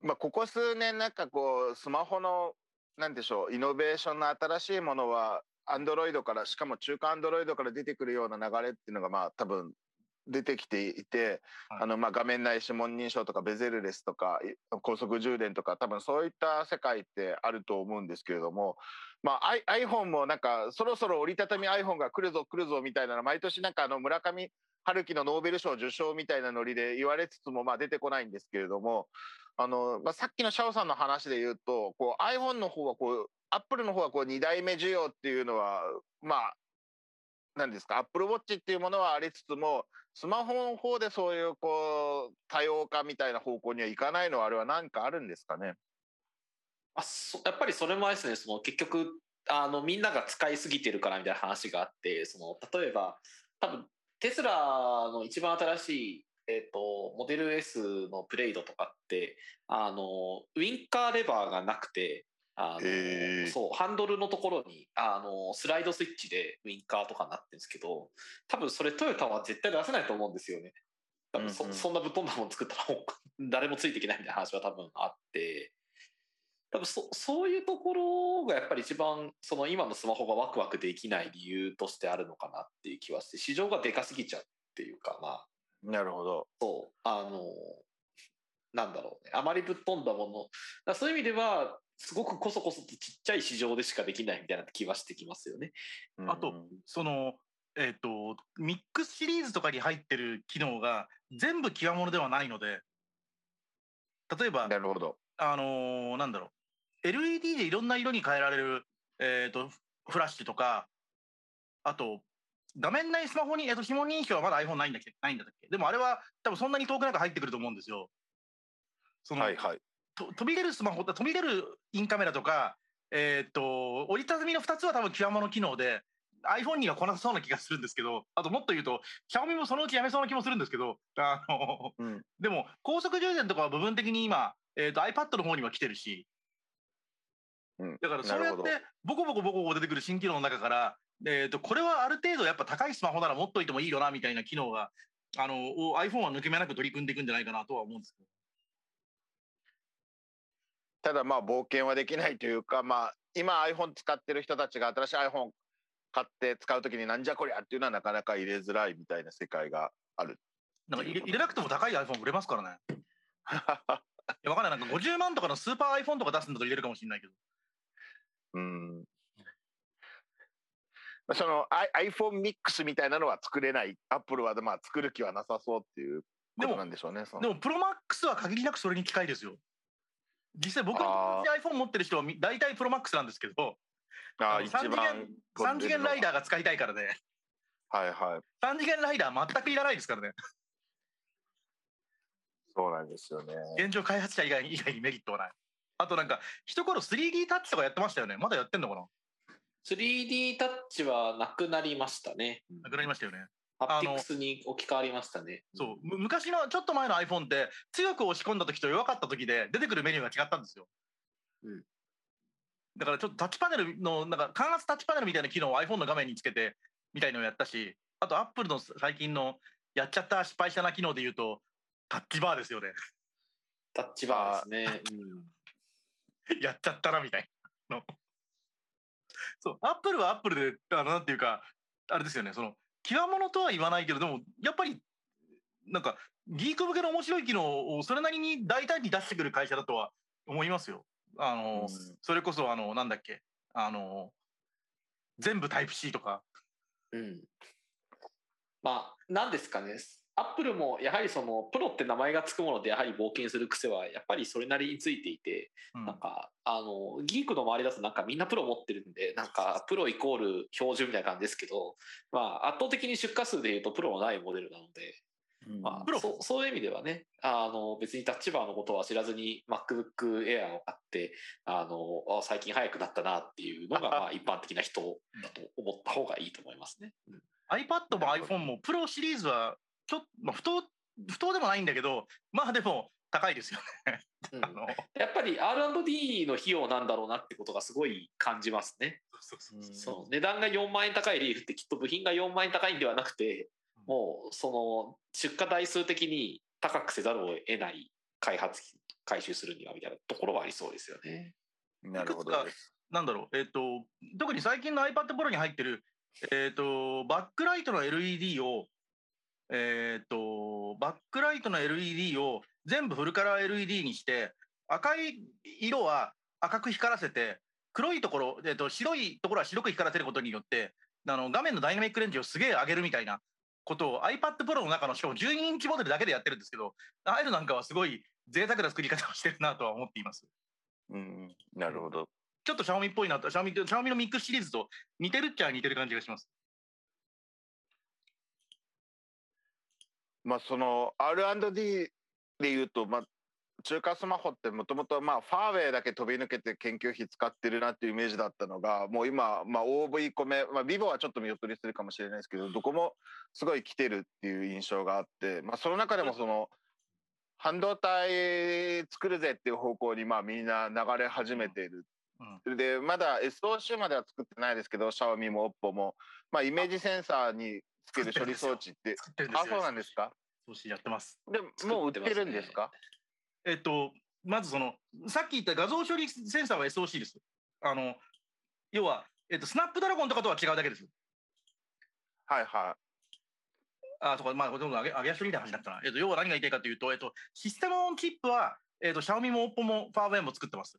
まあ、ここ数年なんかこうスマホのなんでしょうイノベーションの新しいものはアンドロイドからしかも中華アンドロイドから出てくるような流れっていうのがまあ多分出てきていて、はい、あのまあ画面内指紋認証とかベゼルレスとか高速充電とか多分そういった世界ってあると思うんですけれども、まあ、iPhone もなんかそろそろ折りたたみ iPhone が来るぞ来るぞみたいなの毎年なんかあの村上春樹のノーベル賞受賞みたいなノリで言われつつもまあ出てこないんですけれどもあの、まあ、さっきのシャオさんの話で言うとこう iPhone の方はこうアップルの方はこう2代目需要っていうのはまあ何ですか？アップルウォッチっていうものはありつつもスマホの方でそういうこう多様化みたいな方向にはいかないのはあれは何かあるんですかね？あそやっぱりそれもあれですね。その結局あのみんなが使いすぎてるからみたいな話があってその例えば多分テスラの一番新しい、えーと、モデル S のプレイドとかってあのウィンカーレバーがなくてあのそうハンドルのところにあのスライドスイッチでウィンカーとかになってるんですけど多分それトヨタは絶対出せないと思うんですよね。多分そうんうん、そんなぶっ飛んだもの作ったら 誰もついていけないみたいな話は多分あって。多分そそういうところがやっぱり一番その今のスマホがワクワクできない理由としてあるのかなっていう気はして市場がでかすぎちゃうっていうかまあ。なるほど。そうあのなんだろうね。あまりぶっ飛んだもの。そういう意味ではすごくこそこそとちっちゃい市場でしかできないみたいな気はしてきますよね。あとそのえっ、ー、とミックスシリーズとかに入ってる機能が全部極物ではないので例えばなるほど。あのー、なんだろう。LED でいろんな色に変えられる、えーと、フラッシュとかあと画面内スマホに、えーと、指紋認証はまだ iPhone ないんだっけないんだっけ。でもあれは多分そんなに遠くなく入ってくると思うんですよ。そのはいはい、と飛び出るスマホ飛び出るインカメラとか、えーと、折りたたみの2つは多分極物機能で iPhone には来なさそうな気がするんですけどあともっと言うとシャオミもそのうちやめそうな気もするんですけどあの、うん、でも高速充電とかは部分的に今、えーと iPad の方には来てるしだからそうやってボコボコボコボコ出てくる新機能の中から、えー、とこれはある程度やっぱ高いスマホなら持っといてもいいよなみたいな機能があの iPhone は抜け目なく取り組んでいくんじゃないかなとは思うんですけど。ただまあ冒険はできないというか、まあ、今 iPhone 使ってる人たちが新しい iPhone 買って使う時になんじゃこりゃっていうのはなかなか入れづらいみたいな世界がある。なんか入れ入れなくても高い iPhone 売れますからね。いやわかんないなんか50万とかのスーパー iPhone とか出すんだと入れるかもしれないけど。うん。その iPhone ミックスみたいなのは作れない。アップルはまあ作る気はなさそうっていうことなんでしょうね。でも、プロマックスは限りなくそれに近いですよ。実際僕の iPhone 持ってる人は大体プロマックスなんですけど、あ3次元、3次元ライダーが使いたいからね。はいはい。3次元ライダー全くいらないですからね。そうなんですよね。現状開発者以外以外にメリットはない。あとなんか、一頃 3D タッチとかやってましたよね。まだやってんのかな ?3D タッチはなくなりましたね。なくなりましたよね。ハプティクスに置き換わりましたね。そう。昔の、ちょっと前の iPhone って、強く押し込んだ時と弱かった時で出てくるメニューが違ったんですよ。うん。だからちょっとタッチパネルの、なんか、感圧タッチパネルみたいな機能を iPhone の画面につけて、みたいのをやったし、あと Apple の最近のやっちゃった失敗したな機能で言うと、タッチバーですよね。タッチバーですね。うん やっちゃったなみたいなそう、アップルはアップルで、あの、なんていうか、あれですよね、その、極物とは言わないけど、でも、やっぱり、なんか、ギーク向けの面白い機能をそれなりに大胆に出してくる会社だとは思いますよ。あの、うん、それこそ、あの、なんだっけ、あの、全部タイプ C とか。うん。まあ、なんですかね。アップルもやはりそのプロって名前が付くものでやはり冒険する癖はやっぱりそれなりについていて、うん、なんかあのギークの周りだとなんかみんなプロ持ってるんでなんかプロイコール標準みたいな感じですけど、まあ、圧倒的に出荷数でいうとプロのないモデルなので。まあ、そそういう意味ではねあの別にタッチバーのことは知らずに MacBook Air を買ってあの最近早くなったなっていうのが まあ一般的な人だと思った方がいいと思いますね。うん、iPad も iPhone もプロシリーズはちょっと、まあ、不当、不当でもないんだけど、まあでも高いですよね。うん、やっぱり R&D の費用なんだろうなってことがすごい感じますね。そう値段が4万円高いリーフってきっと部品が4万円高いんではなくて、もうその出荷台数的に高くせざるを得ない開発回収するにはみたいなところはありそうですよね。なるほどなんだろう、えっ、ー、と、特に最近の iPad Pro に入ってる、えっ、ー、と、バックライトの LED をえっ、と、バックライトの LED を全部フルカラー LED にして、赤い色は赤く光らせて、黒いところ、えっ、と、白いところは白く光らせることによって、あの画面のダイナミックレンジをすげえ上げるみたいなことを iPad Pro の中のしかも12インチモデルだけでやってるんですけど、ああいうのなんかはすごい贅沢な作り方をしてるなとは思っています。うん、なるほど。ちょっとシャオミっぽいなと、シャオミシャオミのミックスシリーズと似てるっちゃ似てる感じがします。まあその R&D でいうと、まあ、中華スマホってもともとまあファーウェイだけ飛び抜けて研究費使ってるなっていうイメージだったのがもう今、まあ、OV コメ、まあ、ビボはちょっと見劣りするかもしれないですけどどこもすごい来てるっていう印象があって、まあ、その中でもその半導体作るぜっていう方向にまあみんな流れ始めている。うん、でまだ SOC までは作ってないですけどシャオミも OPPO も、まあ、イメージセンサーにつける処理装置ってあそうなんですか？そうしやってます。でもう売ってるんですか、えっと、まずその、さっき言った画像処理センサーは SOC です。あの、要は、えっと、スナップドラゴンとかとは違うだけです。はいはい。あ、そこ、まあ、ほとんど上げ、上げ足みたいな話になったな。えっと、要は何が言いたいかというと、えっと、システムオンチップは、えっと、シャオミもオッポもファーウェイも作ってます。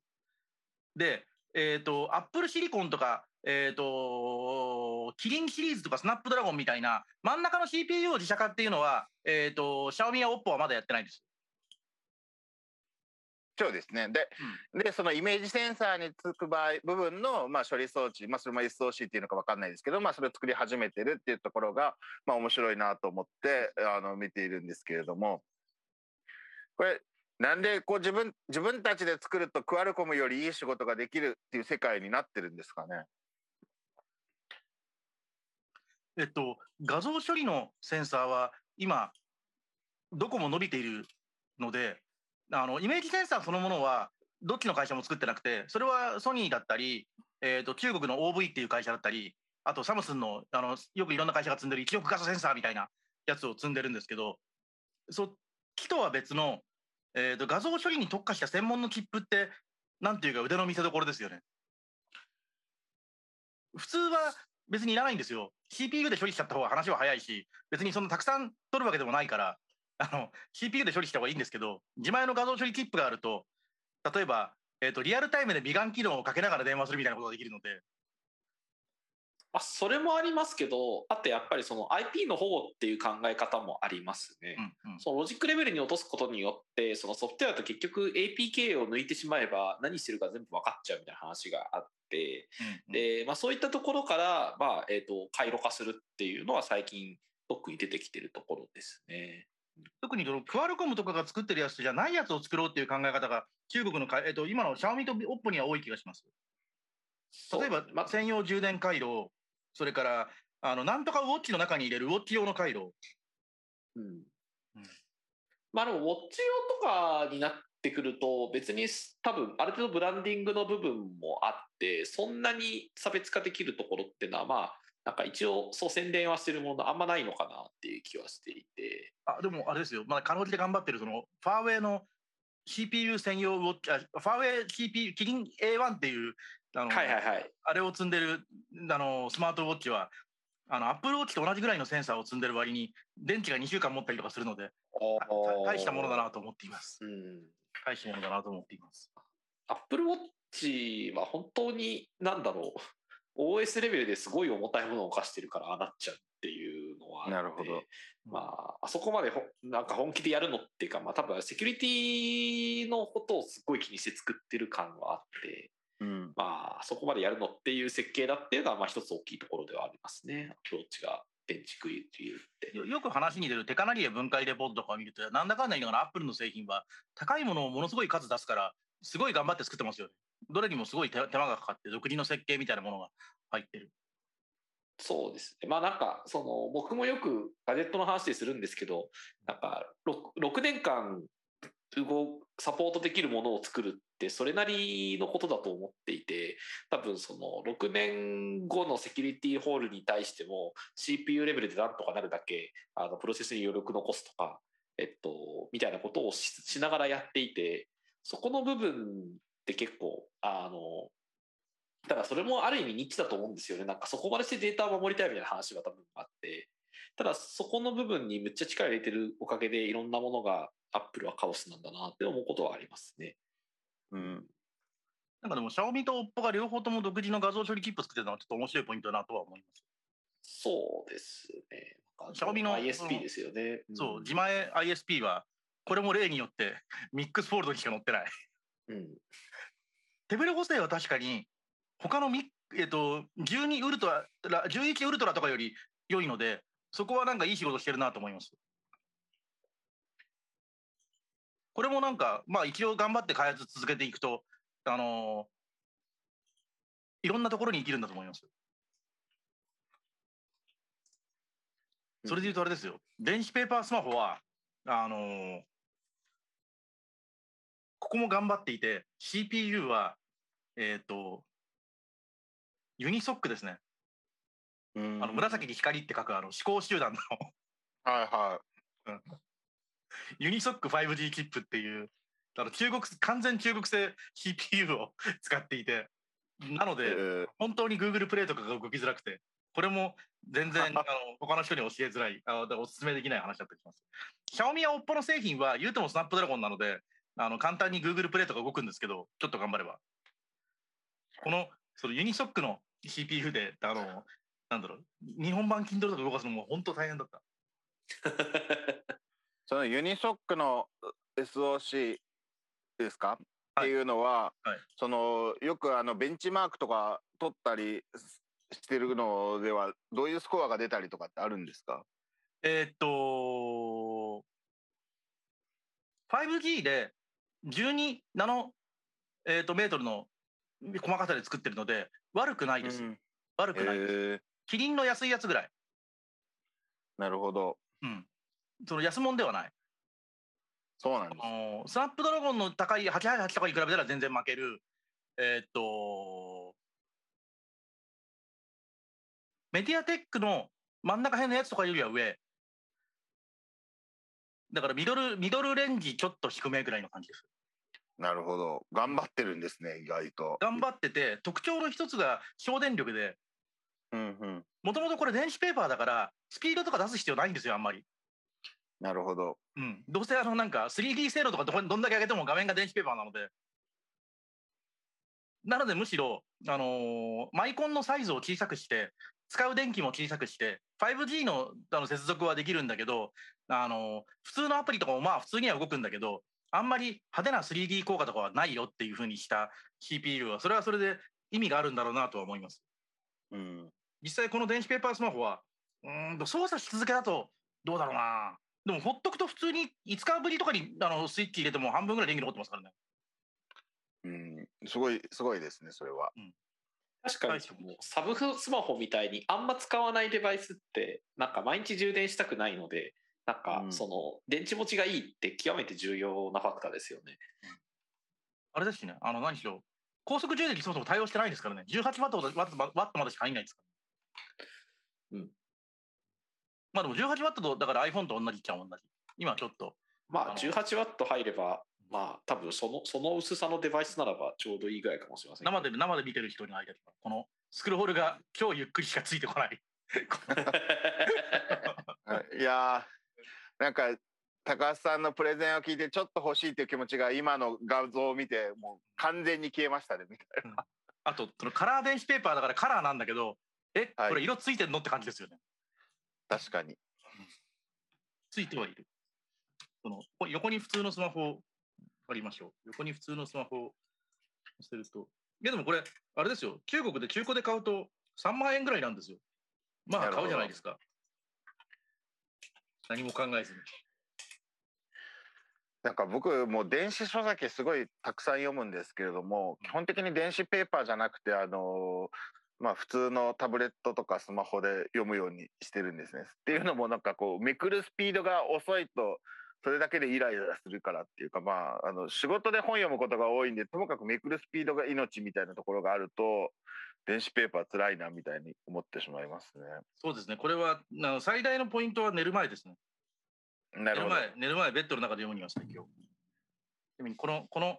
で、えっと、アップルシリコンとか、えっと、キリンシリーズとかスナップドラゴンみたいな、真ん中の CPU を自社化っていうのは、えっと、シャオミやオッポはまだやってないんです。そうですね。で、うん、で、そのイメージセンサーにつく場合、部分の、まあ、処理装置、まあ、それも SOC っていうのか分かんないですけど、まあ、それを作り始めてるっていうところが、まあ、面白いなと思って、あの、見ているんですけれども、これ、なんで、こう、自分、自分たちで作ると、クアルコムよりいい仕事ができるっていう世界になってるんですかね。えっと、画像処理のセンサーは、今、どこも伸びているので、あのイメージセンサーそのものはどっちの会社も作ってなくてそれはソニーだったり、えーと、中国の OV っていう会社だったりあとサムスンのあのよくいろんな会社が積んでる1億画素センサーみたいなやつを積んでるんですけどそっちとは別の、えーと、画像処理に特化した専門のチップってなんていうか腕の見せ所ですよね。普通は別にいらないんですよ。CPU で処理しちゃった方が話は早いし別にそのたくさん取るわけでもないから あの CPU で処理した方がいいんですけど自前の画像処理チップがあると例えば、えーと、リアルタイムで美顔機能をかけながら電話するみたいなことができるので。あそれもありますけどあとやっぱりその IP の保護っていう考え方もありますね、うんうん、そのロジックレベルに落とすことによってそのソフトウェアと結局 APK を抜いてしまえば何してるか全部分かっちゃうみたいな話があって、うんうん、でまあ、そういったところから、まあえーと回路化するっていうのは最近特に出てきてるところですね。特にそのクアルコムとかが作ってるやつじゃないやつを作ろうっていう考え方が中国のか、えっと、今のシャオミとオッポには多い気がします。例えば、ま、専用充電回路、それからあのなんとかウォッチの中に入れるウォッチ用の回路。うん。うん、まあでもウォッチ用とかになってくると別に多分ある程度ブランディングの部分もあってそんなに差別化できるところっていうのはまあなんか一応そう宣伝はしてるものあんまないのかなっていう気はしていてあでもあれですよまだかろうじて頑張ってるそのファーウェイの CPU 専用ウォッチあファーウェイ CPU キリン A1 っていうあの、はいはいはい、あれを積んでるあのスマートウォッチはあのアップルウォッチと同じぐらいのセンサーを積んでる割に電池が2週間持ったりとかするので大したものだなと思っています、うん、大したものだなと思っています。アップルウォッチは本当に何だろう。OS レベルですごい重たいものを犯してるからああなっちゃうっていうのはなるほど。まあ、あそこまでほなんか本気でやるのっていうか、まあ多分セキュリティのことをすごい気にして作ってる感はあって、うん、まあそこまでやるのっていう設計だっていうのはまあ一つ大きいところではありますね。アプローチが電池食いっていうってよく話に出るテカナリエ分解レポートとかを見るとなんだかんだ言いながらアップルの製品は高いものをものすごい数出すからすごい頑張って作ってますよね。どれにもすごい手間がかかって独自の設計みたいなものが入ってる。そうですね。まあなんか、その、僕もよくガジェットの話でするんですけど、なんか6、6年間動サポートできるものを作るってそれなりのことだと思っていて多分その6年後のセキュリティホールに対しても CPU レベルでなんとかなるだけあのプロセスに余力残すとか、えっと、みたいなことをしながらやっていてそこの部分って結構あのただそれもある意味ニッチだと思うんですよね。なんかそこまでしてデータを守りたいみたいな話は多分あって。ただそこの部分にめっちゃ力入れてるおかげでいろんなものがアップルはカオスなんだなって思うことはありますね。うん。なんかでも、シャオミと OPPO が両方とも独自の画像処理キップ作ってるのはちょっと面白いポイントだなとは思います。そうですね。シャオミの ISP ですよね。そう、自前 ISP は、これも例によって ミックスフォールドにしか載ってない。うん、手ブレ補正は確かに、他のミえっと、12ウルトラ、11ウルトラとかより良いので、そこはなんかいい仕事してるなと思います。これもなんか、まあ一応頑張って開発続けていくと、あのー、いろんなところに生きるんだと思います。それで言うとあれですよ。電子ペーパースマホは、あのー、ここも頑張っていて、CPU は、えっ、ー、と、ユニソックですね。あの紫に光って書くあの思考集団のはいはい。ユニソック 5G チップっていうあの中国完全中国製 CPU を使っていてなので、えー、本当に Google プレイとかが動きづらくてこれも全然 あの他の人に教えづらいあお勧めできない話だったりします。シャオミや OPPO の製品は言うてもスナップドラゴンなのであの簡単に Google プレイとか動くんですけどちょっと頑張ればこのそのユニソックの CPU で、あの、なんだろう、日本版 Kindle とか動かすのも本当大変だった。そのユニソックの SOC ですか、っていうのは、はい、そのよくあのベンチマークとか取ったりしてるのではどういうスコアが出たりとかってあるんですか？えー、っと 5G で12ナノ、えー、っとメートルの細かさで作ってるので悪くないです。うん、悪くないです。キリンの安いやつぐらい。なるほど。うん。その安物ではない。そうなんです。スナップドラゴンの高い888とかに比べたら全然負ける。えー、っと、メディアテックの真ん中辺のやつとかよりは上。だからミドル、ミドルレンジちょっと低めぐらいの感じです。なるほど。頑張ってるんですね、意外と。頑張ってて、特徴の一つが省電力で、もともとこれ電子ペーパーだから、スピードとか出す必要ないんですよ、あんまり。なるほど。うん。どうせあのなんか 3D 精度とかどどんだけ上げても画面が電子ペーパーなので。なのでむしろ、あのー、マイコンのサイズを小さくして、使う電気も小さくして、5G のあの接続はできるんだけど、あのー、普通のアプリとかもまあ普通には動くんだけど、あんまり派手な 3D 効果とかはないよっていうふうにした CPU は、それはそれで意味があるんだろうなとは思います。うん、実際この電子ペーパースマホは、うんと操作し続けだとどうだろうな。でもほっとくと普通に5日ぶりとかにあのスイッチ入れても半分ぐらい電気残ってますからね。うん、すごい、すごいですね、それは。うん確かにサブスマホみたいにあんま使わないデバイスってなんか毎日充電したくないのでなんか、その、電池持ちがいいって極めて重要なファクターですよね。あれですしね、あの、何しろ、高速充電器そもそも対応してないですからね、18ワットワットワットまでしか入んないですから。うん。まあでも18ワットと、だから iPhone と同じっちゃ同じ。今ちょっと。まあ18ワット入れば、まあ多分そのその薄さのデバイスならばちょうどいいぐらいかもしれません生で生で見てる人に間にこのスクロールが超ゆっくりしかついてこない。いやなんか高橋さんのプレゼンを聞いてちょっと欲しいっていう気持ちが今の画像を見てもう完全に消えましたねみたいな、あとそのカラー電子ペーパーだからカラーなんだけどえ、これ色ついてんのって感じですよね確かに、ついてはいる。その横に普通のスマホをありましょう。横に普通のスマホを載せると。いやでもこれあれですよ。中国で中古で買うと3万円ぐらいなんですよ。まあ買うじゃないですか。何も考えずに。なんか僕も電子書籍すごいたくさん読むんですけれども基本的に電子ペーパーじゃなくてあのまあ普通のタブレットとかスマホで読むようにしてるんですね。っていうのもなんかこうめくるスピードが遅いとそれだけでイライラするからっていうかまああの仕事で本読むことが多いんでともかくめくるスピードが命みたいなところがあると電子ペーパーつらいなみたいに思ってしまいますね。そうですね。これは最大のポイントは寝る前ですね。寝る前、寝る前ベッドの中で読むには最強。この、この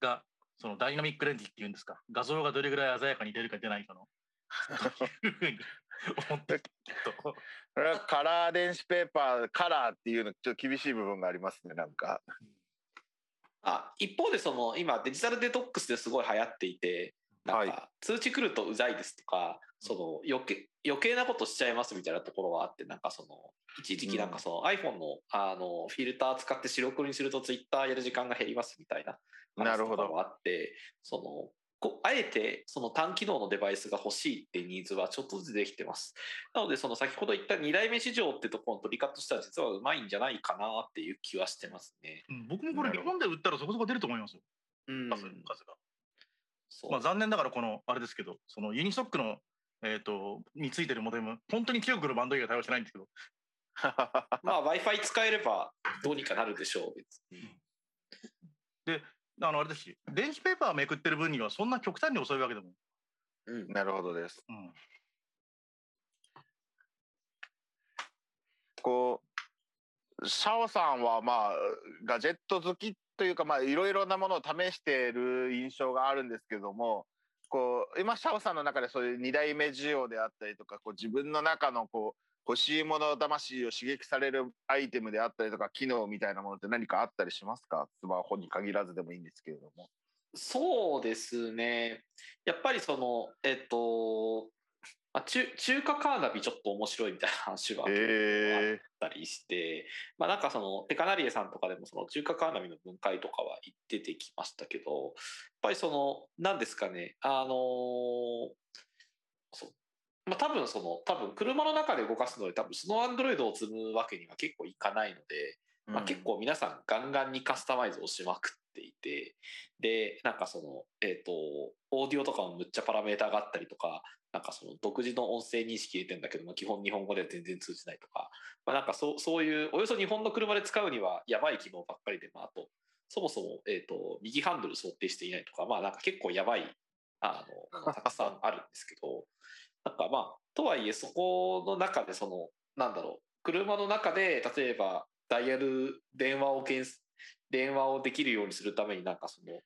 が、そのダイナミックレンジっていうんですか、画像がどれぐらい鮮やかに出るか出ないかの。思ってこれはカラー電子ペーパーカラーっていうのちょっと厳しい部分がありますねなんか。あ一方でその今デジタルデトックスですごい流行っていてなんか通知来るとうざいですとか、その余計余計なことしちゃいますみたいなところはあってなんかその一時期なんかその iPhone のあのフィルター使って白黒にすると Twitter やる時間が減りますみたいな話とかもあってそのこあえてその単機能のデバイスが欲しいってニーズはちょっとずつできてます。なのでその先ほど言った2代目市場ってところの取り方としては実はうまいんじゃないかなっていう気はしてますね。うん、僕もこれ日本で売ったらそこそこ出ると思いますよ。うん、数数が。まあ、残念ながらこのあれですけどそのユニソックの、えーと、についてるモデム本当に中国のバンド以外対応してないんですけど まあ w i f i 使えればどうにかなるでしょう別に。であのあれですし電子ペーパーめくってる分にはそんな極端に遅いわけでも。うん、なるほどです。うん、こうシャオさんはまあガジェット好きというかまあいろいろなものを試している印象があるんですけどもこう今シャオさんの中でそういう2代目需要であったりとかこう自分の中のこう欲しいもの魂を刺激されるアイテムであったりとか機能みたいなものって何かあったりしますか？スマホに限らずでもいいんですけれども。そうですね。やっぱりその、えっと、あ、中中華カーナビちょっと面白いみたいな話があったりして、まあなんかそのペカナリエさんとかでもその中華カーナビの分解とかは出てきましたけど、やっぱりその、何ですかね、あのそう。まあ、多分その多分車の中で動かすので多分そのアンドロイドを積むわけには結構いかないので、まあ、結構皆さんガンガンにカスタマイズをしまくっていてでなんかそのえっ、ー、とオーディオとかもむっちゃパラメーターがあったりとかなんかその独自の音声認識入れてんだけども基本日本語では全然通じないとか、まあ、なんかそそういうおよそ日本の車で使うにはやばい機能ばっかりで、まあ、あとそもそも、えーと、右ハンドル想定していないとかまあなんか結構やばいあの たくさんあるんですけどなんかまあ、とはいえそこの中でその、なんだろう、車の中で例えばダイヤル電話を検電話をできるようにするためになんかその、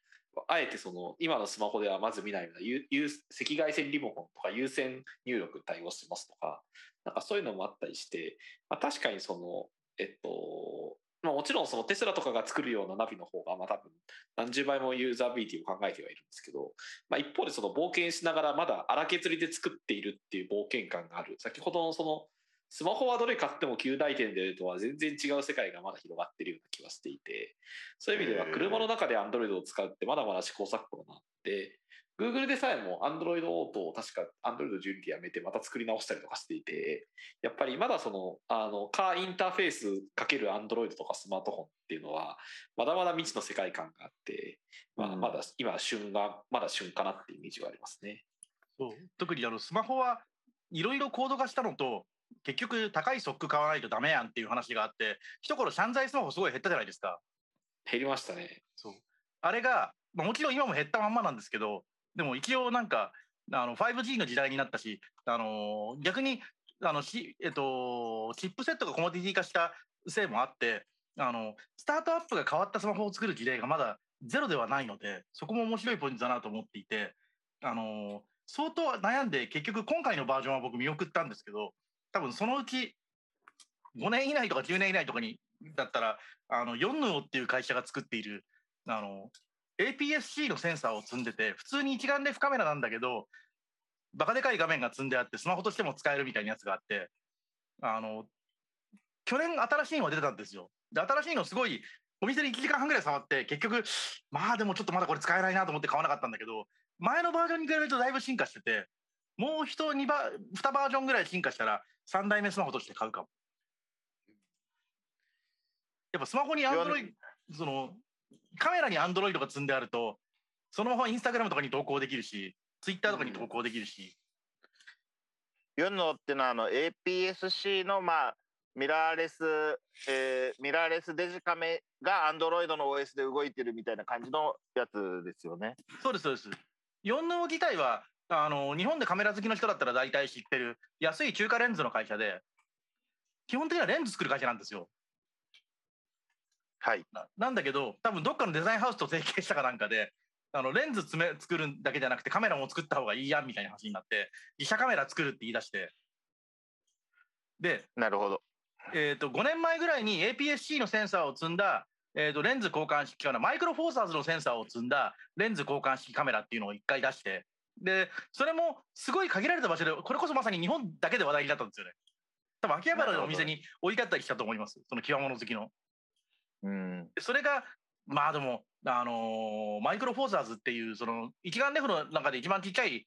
あえてその今のスマホではまず見ないような赤外線リモコンとか有線入力対応してますとか、なんかそういうのもあったりして、まあ、確かにその、えっと、まあ、もちろんそのテスラとかが作るようなナビの方がまあ多分何十倍もユーザビリティを考えてはいるんですけど、まあ、一方でその冒険しながらまだ荒削りで作っているっていう冒険感がある。先ほどのそのスマホはどれ買っても9大点でとは全然違う世界がまだ広がっているような気がしていてそういう意味では車の中で Android を使うってまだまだ試行錯誤だなって Google でさえも Android Auto を確か Android 12でやめてまた作り直したりとかしていて、やっぱりまだその、あの、カーインターフェースかける Android とかスマートフォンっていうのは、まだまだ未知の世界観があって、まあ、まだ今旬が、まだ旬かなっていうイメージはありますね。そう。特にあのスマホはいろいろ高度化したのと、結局高いソック買わないとダメやんっていう話があって、一頃シャンザイスマホすごい減ったじゃないですか。減りましたね。そう。あれが、まあ、もちろん今も減ったまんまなんですけど、でも一応なんか、あの 5G の時代になったし、あの逆にあのし、えっと、チップセットがコモディティ化したせいもあって、あのスタートアップが変わったスマホを作る事例がまだゼロではないので、そこも面白いポイントだなと思っていて、あの相当悩んで、結局今回のバージョンは僕見送ったんですけど、多分そのうち5年以内とか10年以内とかにだったら、あのヨンヌオっていう会社が作っているあの APS-C のセンサーを積んでて、普通に一眼レフカメラなんだけど、バカでかい画面が積んであって、スマホとしても使えるみたいなやつがあって、あの、去年新しいのが出てたんですよ。で、新しいのすごい、お店で1時間半ぐらい触って、結局、まあでもちょっとまだこれ使えないなと思って買わなかったんだけど、前のバージョンに比べるとだいぶ進化してて、もう一2バ2バージョンぐらい進化したら、3代目スマホとして買うかも。やっぱスマホにアンドロイド、その、カメラにアンドロイドが積んであると、そのままインスタグラムとかに投稿できるし、ツイッターとかに投稿できるし。ユンノっていうのはあの APS-C のまあミラーレス、えー、ミラーレスデジカメがアンドロイドの OS で動いてるみたいな感じのやつですよね。そうですそうです。ヨンノ自体はあの日本でカメラ好きの人だったら大体知ってる安い中華レンズの会社で基本的にはレンズ作る会社なんですよ。はいな、なんだけど多分どっかのデザインハウスと提携したかなんかであのレンズ詰め作るだけじゃなくてカメラも作った方がいいやみたいな話になって自社カメラ作るって言い出してで、なるほど。えっ、と、5年前ぐらいに APS-C のセンサーを積んだ、えっ、と、レンズ交換式かな、マイクロフォーサーズのセンサーを積んだレンズ交換式カメラっていうのを一回出して、で、それもすごい限られた場所で、これこそまさに日本だけで話題になったんですよね。多分秋葉原のお店に置いてあったりしたと思います。その極物好きの。うん。それが、まあでも、あのーマイクロフォーサーズっていう、その、一眼レフの中で一番ちっちゃい、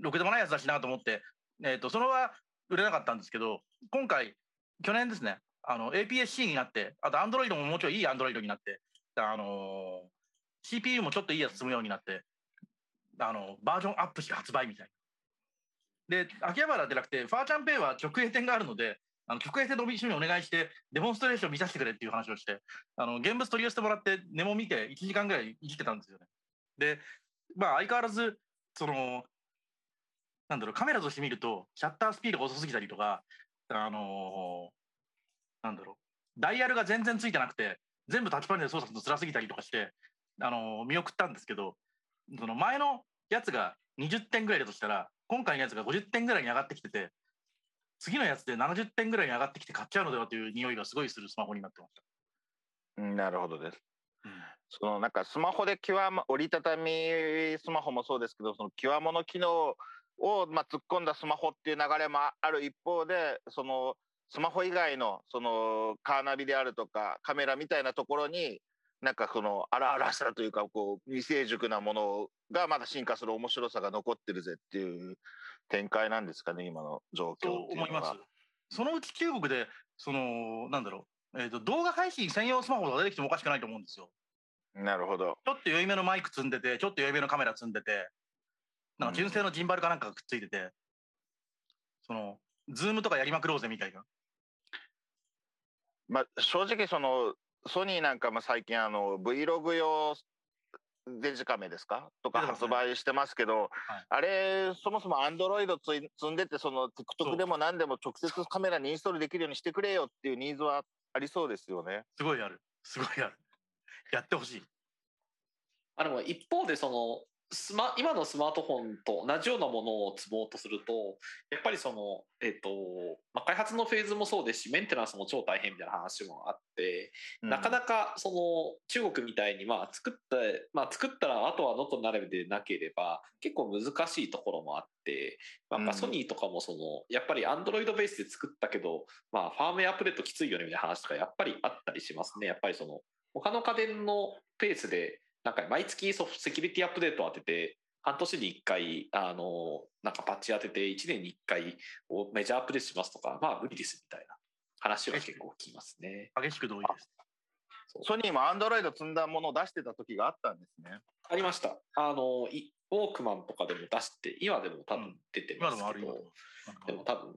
ろくでもないやつだしなと思って、えっ、と、それは売れなかったんですけど、今回、去年ですね、あの、APS-C になって、あと Android ももうちょいいい Android になって、あのー CPU もちょっといいやつ積むようになって、あの、バージョンアップして発売みたいな。で、秋葉原じゃなくて、ファーチャンペイは直営店があるので、あの直営店の一緒にお願いして、デモンストレーション見させてくれっていう話をして、あの、現物取り寄せてもらって、ネモ見て1時間ぐらいいじってたんですよね。で、まあ相変わらず、その、なんだろう、カメラとして見ると、シャッタースピードが遅すぎたりとか、あのーなんだろう、ダイヤルが全然ついてなくて、全部タッチパネルで操作すると辛すぎたりとかして、あのー見送ったんですけど、その前のやつが20点ぐらいだとしたら、今回のやつが50点ぐらいに上がってきてて、次のやつで70点ぐらいに上がってきて買っちゃうのではという匂いがすごいするスマホになってました。うんなるほどです。うんそのなんかスマホで極ま折りたたみスマホもそうですけどその極物機能をまあ突っ込んだスマホっていう流れもある一方でそのスマホ以外のそのカーナビであるとかカメラみたいなところになんかその荒々しさというかこう未成熟なものがまだ進化する面白さが残ってるぜっていう展開なんですかね今の状況ってと思います。そのうち中国で、その、なんだろう、えーと、動画配信専用スマホが出てきてもおかしくないと思うんですよ。なるほど。ちょっと良いめのマイク積んでて、ちょっと良いめのカメラ積んでて、なんか純正のジンバルかなんかがくっついてて、その、ズームとかやりまくろうぜみたいな。まあ、正直そのソニーなんかも最近あの Vlog 用デジカメですか？とか発売してますけど、あれそもそも Android つい積んでてその TikTok でも何でも直接カメラにインストールできるようにしてくれよっていうニーズはありそうですよね。すごいある。すごいある。やってほしい。あでも一方でそのスマ今のスマートフォンと同じようなものを積もうとするとやっぱりその、えっとまあ、開発のフェーズもそうですしメンテナンスも超大変みたいな話もあって、なかなかその中国みたいにまあ作った、まあ、作ったらあとはノットになるでなければ結構難しいところもあって、まあ、ソニーとかもそのやっぱりアンドロイドベースで作ったけど、まあ、ファームウェアアップデートきついよねみたいな話とかやっぱりあったりしますね。やっぱりその他の家電のペースでなんか毎月ソフトセキュリティアップデートを当てて半年に1回あのなんかパッチ当てて1年に1回をメジャーアップデートしますとかまあ無理ですみたいな話は結構聞きますね。激しく同意です。ソニーも Android 積んだものを出してた時があったんですね。ありました。あの、いウォークマンとかでも出して、今でも多分出て今ますけど、でもあるよ。でも多分、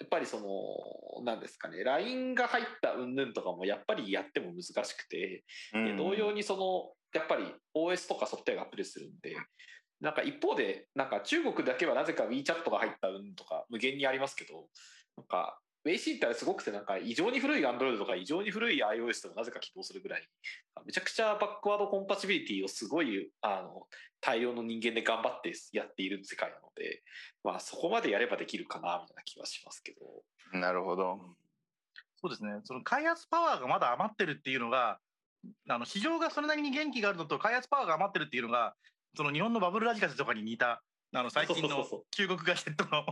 やっぱりその、なんですかね、LINE が入った云々とかもやっぱりやっても難しくて、で同様にその、やっぱり OS とかソフトウェアがアップデートするんで、なんか一方で、なんか中国だけはなぜか WeChat が入ったとか無限にありますけど、なんか、ウェイシーってすごくてなんか異常に古い Android とか異常に古い iOS でもなぜか起動するぐらいめちゃくちゃバックワードコンパチビリティをすごいあの大量の人間で頑張ってやっている世界なので、まあそこまでやればできるかなみたいな気はしますけど。なるほど。そうですね。その開発パワーがまだ余ってるっていうのが、あの市場がそれなりに元気があるのと、開発パワーが余ってるっていうのが、その日本のバブルラジカセとかに似た、あの最近の中国ガジェットの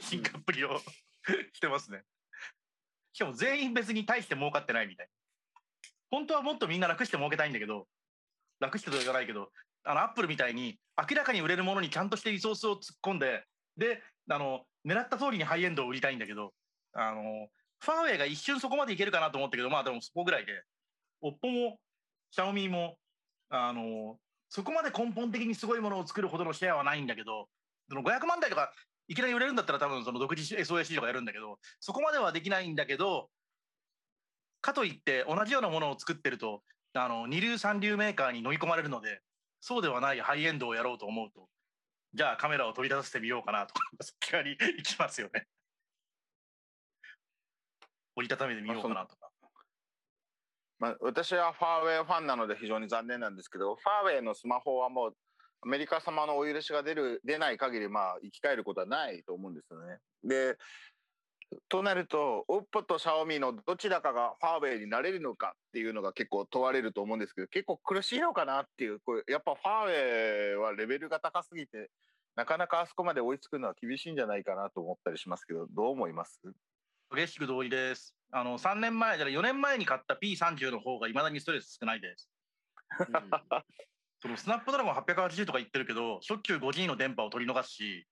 進化っぷりを してますね。しかも全員別に大して儲かってないみたいな。本当はもっとみんな楽して儲けたいんだけど、楽してとは言わないけど、あのアップルみたいに明らかに売れるものにちゃんとしてリソースを突っ込んで、で、あの狙った通りにハイエンドを売りたいんだけど、あのファーウェイが一瞬そこまでいけるかなと思ったけど、まあでもそこぐらいで、オッポも、シャオミも、あの、そこまで根本的にすごいものを作るほどのシェアはないんだけど、その500万台とかいきなり売れるんだったら多分その独自 SOSC とかやるんだけど、そこまではできないんだけど、かといって同じようなものを作ってると、あの、二流三流メーカーに飲み込まれるので、そうではないハイエンドをやろうと思うと、じゃあカメラを取り出させてみようかなとか、そっち側に行きますよね。折りたためてみようかなと。まあ、私はファーウェイファンなので非常に残念なんですけど、ファーウェイのスマホはもうアメリカ様のお許しが出る出ない限りまあ生き返ることはないと思うんですよね。で、となると、オッポとシャオミのどちらかがファーウェイになれるのかっていうのが結構問われると思うんですけど、結構苦しいのかなっていう、これやっぱファーウェイはレベルが高すぎて、なかなかあそこまで追いつくのは厳しいんじゃないかなと思ったりしますけど、どう思います？激しく同意です。あの3年前じゃ4年前に買った P30 の方がいまだにストレス少ないです。うん、そのスナップドラゴン880とか言ってるけど、しょっちゅう 5G の電波を取り逃すし、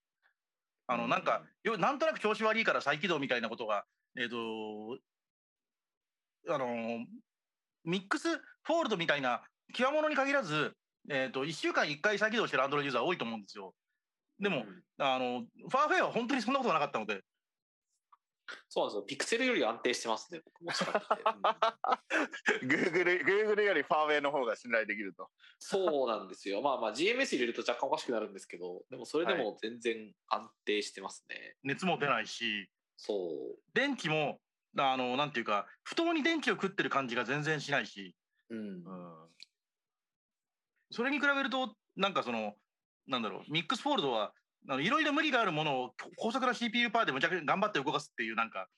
あのなんか、なんとなく調子悪いから再起動みたいなことが、えっ、ー、と、あのミックスフォールドみたいな極物に限らず、えっ、ー、と、1週間1回再起動してるアンドロイドユーザー多いと思うんですよ。でも、あの、ファーフェイは本当にそんなことがなかったので。そうなんですよ。ピクセルより安定してますね、もしかして。グーグル、グーグルよりファーウェイの方が信頼できると。そうなんですよ。まあまあ GMS 入れると若干おかしくなるんですけど、でもそれでも全然安定してますね。はい、熱も出ないし、そう。電気も、あの、なんていうか、不当に電気を食ってる感じが全然しないし、うん。うん、それに比べると、なんかその、なんだろう、ミックスフォールドはいろいろ無理があるものを高速な CPU パーでむちゃくちゃ頑張って動かすっていうなんか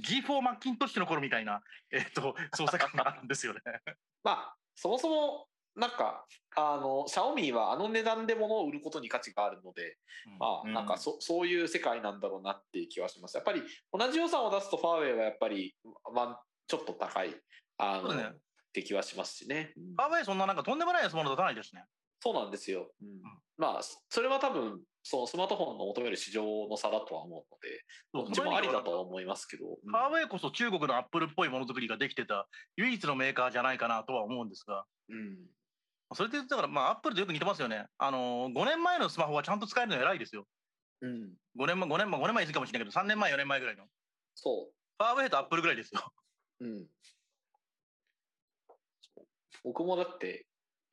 G4 マッキントッシュの頃みたいな、えーと、操作感があるんですよね。まあそもそもなんかあのシャオミーはあの値段で物を売ることに価値があるので、うん、まあなんかそ,、そういう世界なんだろうなっていう気はします。やっぱり同じ予算を出すとファーウェイはやっぱり、まあ、ちょっと高いあの、ね、って気はしますしね。ファーウェイそんななんかとんでもない安物出さないですね。そうなんですよ。うん、まあそれは多分そうスマートフォンの求める市場の差だとは思うので、どっちもありだとは思いますけど。ハーウェイこそ中国のアップルっぽいものづくりができてた唯一のメーカーじゃないかなとは思うんですが。うん。それでだから、まあ、アップルとよく似てますよね。あの、5年前のスマホはちゃんと使えるの偉いですよ。うん。5年前、5年前、5年前いいかもしれないけど、3年前、4年前ぐらいの。そう。ファーウェイとアップルぐらいですよ。うん。僕もだって、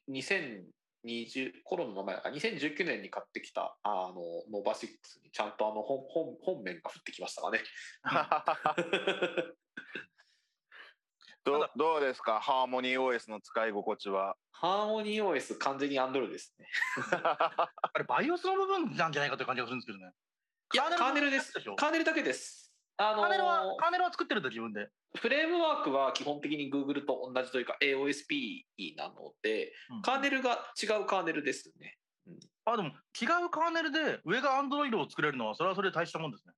2000、20コロナの前か2019年に買ってきたあのノバシックスにちゃんとあの本本本面が降ってきましたかね。どどうですか？ハーモニー OS の使い心地は？ハーモニー OS 完全にアンドロイドですね。あれバイオスの部分なんじゃないかという感じがするんですけどね。いやカーネルです。カーネルだけですあのー、カーネルは、カーネルは作ってるんだ、自分で。フレームワークは基本的に Google と同じというか AOSP なので、うん、カーネルが違うカーネルですね。うん、あ、でも違うカーネルで上が Android を作れるのは、それはそれで大したもんですね。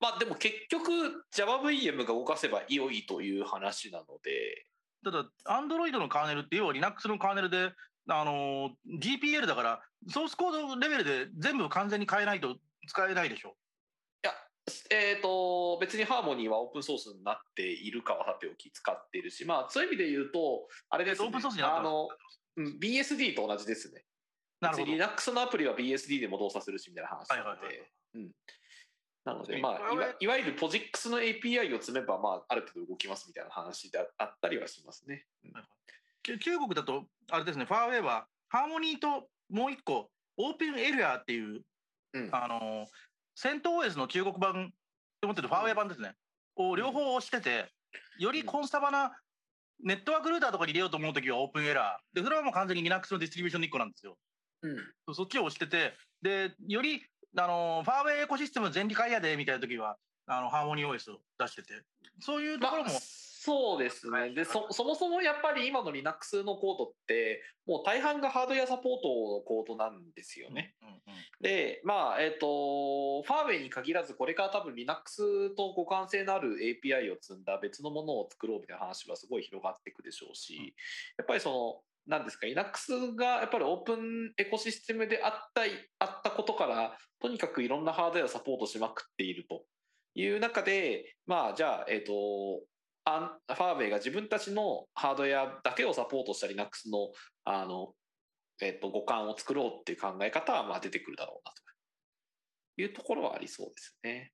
まあでも結局 JavaVM が動かせば良いという話なので。ただ、Android のカーネルって要は Linux のカーネルで、あの GPL だからソースコードレベルで全部完全に変えないと使えないでしょ。えーと、別にハーモニーはオープンソースになっているかはさておき使っているし、まあ、そういう意味で言うと、あれです、ね、オープンソースになあの、BSD と同じですね。なるほど。Linux のアプリは BSD でも動作するしみたいな話なので。なので、まあいわ、いわゆる POSIX の API を積めば、まあ、ある程度動きますみたいな話であったりはしますね。うん、中国だと、あれですね、ファーウェイは、ハーモニーともう一個、オープンエリアっていう、うん、あの、セント OS の中国版って思ってるファーウェイ版ですね。を両方押してて、よりコンスタバなネットワークルーターとかに入れようと思うときはオープンエラー。で、それはもう完全に Linux のディストリビューションの1個なんですよ。うん、そっちを押してて、で、より、あの、ファーウェイエコシステム全理解やで、みたいなときは、あの、ハーモニー OS を出してて、そういうところも、まあそうですね。で、そ、そもそもやっぱり今の Linux のコードって、もう大半がハードウェアサポートのコードなんですよね。うんうんうん、で、まあ、えっ、ー、と、ファーウェイに限らず、これから多分 Linux と互換性のある API を積んだ別のものを作ろうみたいな話はすごい広がっていくでしょうし、うん、やっぱりその、なんですか、Linux がやっぱりオープンエコシステムであったあったことから、とにかくいろんなハードウェアをサポートしまくっているという中で、まあ、じゃあ、えっ、ー、と、アンファーウェイが自分たちのハードウェアだけをサポートした Linux のあの、えーと、互換を作ろうっていう考え方はまあ出てくるだろうなと。いうところはありそうですね。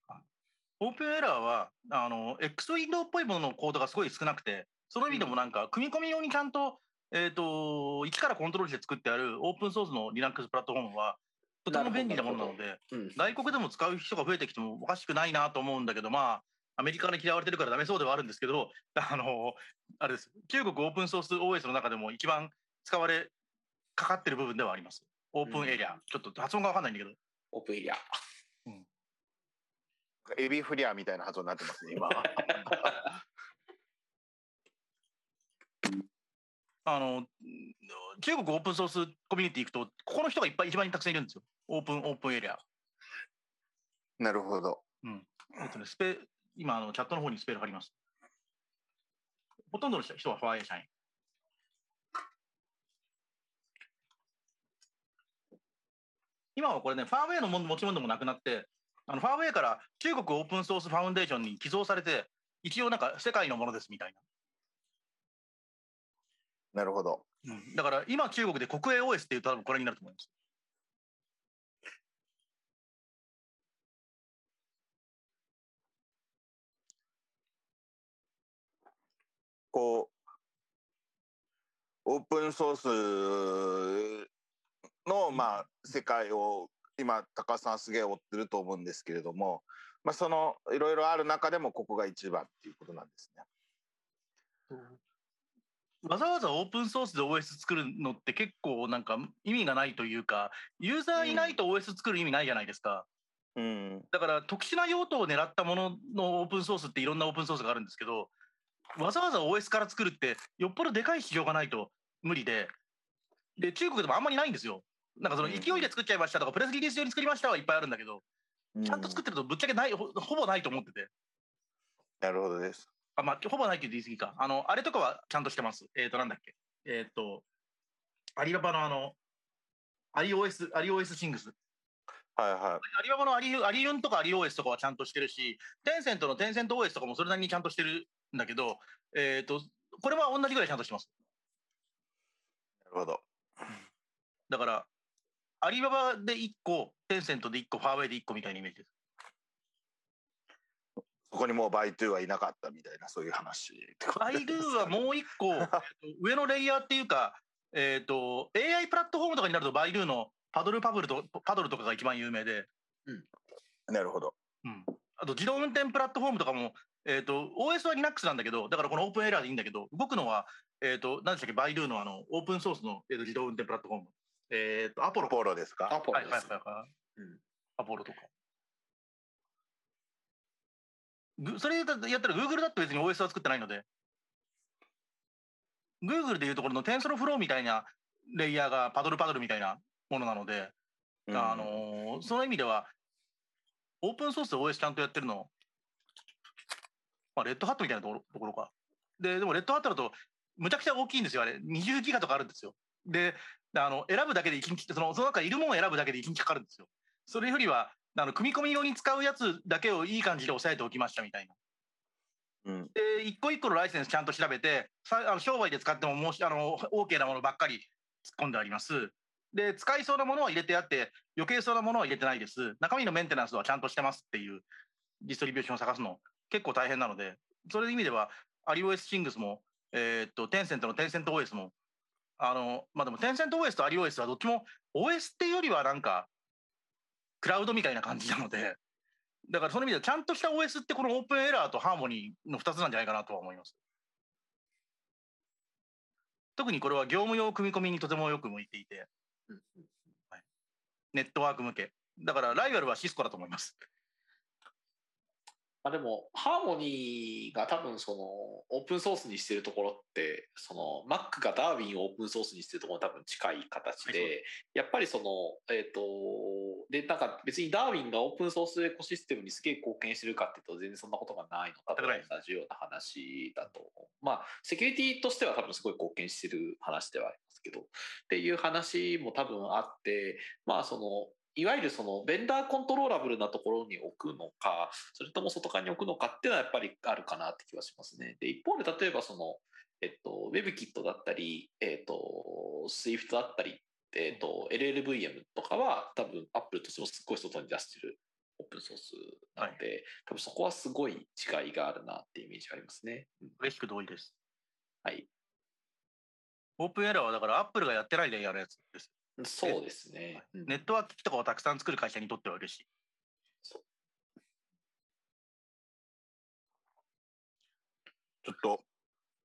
オープンエラーはあの X ウィンドウっぽいもののコードがすごい少なくてその意味でもなんか、組み込み用にちゃんと,、えーと、一からコントロールして作ってあるオープンソースの Linux プラットフォームはとても便利なものなので、うん、外国でも使う人が増えてきてもおかしくないなと思うんだけどまあアメリカに嫌われてるからダメそうではあるんですけど、あの、あれです。中国オープンソース OS の中でも一番使われかかってる部分ではあります。オープンエリア。うん、ちょっと発音がわかんないんだけど。オープンエリア。うん。エビフリアみたいな発音になってますね、今。あの、中国オープンソースコミュニティ行くと、ここの人がいっぱい一番たくさんいるんですよ。オープン、オープンエリア。なるほど。うん。えっとね、スペ、今、あの、チャットの方にスペル貼ります。ほとんどの人はファイア社員。今はこれね、ファーウェイの持ち物もなくなって、あのファーウェイから中国オープンソースファウンデーションに寄贈されて、一応なんか世界のものですみたいな。なるほど。うん、だから今中国で国営 OS っていうと多分これになると思います。こう、オープンソースの、まあ、世界を今高さんすげえ追ってると思うんですけれども、まあ、そのいろいろある中でもここが一番っていうことなんですね。わざわざオープンソースで OS 作るのって結構なんか意味がないというかユーザーいないと OS 作る意味ないじゃないですか。うん、だから特殊な用途を狙ったもののオープンソースっていろんなオープンソースがあるんですけどわざわざ OS から作るってよっぽどでかい市場がないと無理でで中国でもあんまりないんですよ。なんかその勢いで作っちゃいましたとか、プレスリリース用に作りましたはいっぱいあるんだけど、ちゃんと作ってるとぶっちゃけない、ほほぼないと思ってて。なるほどです。あ、まあ、ほぼないって言い過ぎか。あの、あれとかはちゃんとしてます。えっ、ー、と、なんだっけ。えっ、ー、と、アリババのあの、アリ OS、アリ OS シングス。はいはい。アリババのアリアリユンとかアリ OS とかはちゃんとしてるし、テンセントのテンセント OS とかもそれなりにちゃんとしてるんだけど、えっ、ー、と、これは同じぐらいちゃんとしてます。なるほど。だから、アリババで1個、テンセントで1個、ファーウェイで1個みたいなイメージです。そこにもうバイドゥはいなかったみたいな、そういう話。バイドゥはもう1個、上のレイヤーっていうか、えっ、ー、と、AI プラットフォームとかになると、バイドゥのパドルパドルと、パドルとかが一番有名で。うん。なるほど。うん。あと、自動運転プラットフォームとかも、えっ、ー、と、OS は Linux なんだけど、だからこのオープンエラーでいいんだけど、動くのは、えっ、ー、と、何でしたっけ、バイドゥのあの、オープンソースの、えー、と自動運転プラットフォーム。えっ、ー、と、アポロ。アポロですか？アポロです。はいはいはい。うん。アポロとか。それやったら Google だって別に OS は作ってないので、Google でいうところの TensorFlow みたいなレイヤーがパドルパドルみたいなものなので、うん、あのー、その意味では、オープンソースで OS ちゃんとやってるの、まあ、レッドハットみたいなところか。で、でもレッドハットだと、むちゃくちゃ大きいんですよ、あれ。20ギガとかあるんですよ。で、あの選ぶだけで1日そのその中いるものを選ぶだけで1日かかるんですよ。それよりはあの組み込み用に使うやつだけをいい感じで押さえておきましたみたいな。うん、で一個一個のライセンスちゃんと調べてさあの商売で使ってももしあの OK なものばっかり突っ込んであります。で使いそうなものは入れてあって余計そうなものは入れてないです。中身のメンテナンスはちゃんとしてますっていうディストリビューションを探すの結構大変なのでそれの意味ではアリ OS シングスも、えー、っとテンセントのテンセント OS もあの、まあでも、テンセント OS とアリ OS はどっちも OS っていうよりはなんか、クラウドみたいな感じなので、だからその意味ではちゃんとした OS ってこのオープンエラーとハーモニーの2つなんじゃないかなとは思います。特にこれは業務用組み込みにとてもよく向いていて、はい、ネットワーク向け。だからライバルはシスコだと思います。まあ、でも、ハーモニーが多分そのオープンソースにしてるところって、その Mac がダーウィンをオープンソースにしてるところ多分近い形で、はい、やっぱりその、えっ、ー、と、で、なんか別にダーウィンがオープンソースエコシステムにすげえ貢献してるかっていうと全然そんなことがないの。多分同じような話だと。まあ、セキュリティとしては多分すごい貢献してる話ではありますけど、っていう話も多分あって、まあその、いわゆるそのベンダーコントローラブルなところに置くのか、それとも外側に置くのかっていうのはやっぱりあるかなって気はしますね。で、一方で例えばその、えっと、WebKit だったり、えっと、Swift だったり、えっと、LLVM とかは多分 Apple としてもすっごい外に出してるオープンソースなので、はい、多分そこはすごい違いがあるなっていうイメージがありますね。嬉しく同意です。はい。オープンエラーはだから Apple がやってないでやるやつです。そうですね。ネットワーク機器とかをたくさん作る会社にとっては嬉しい。ちょっと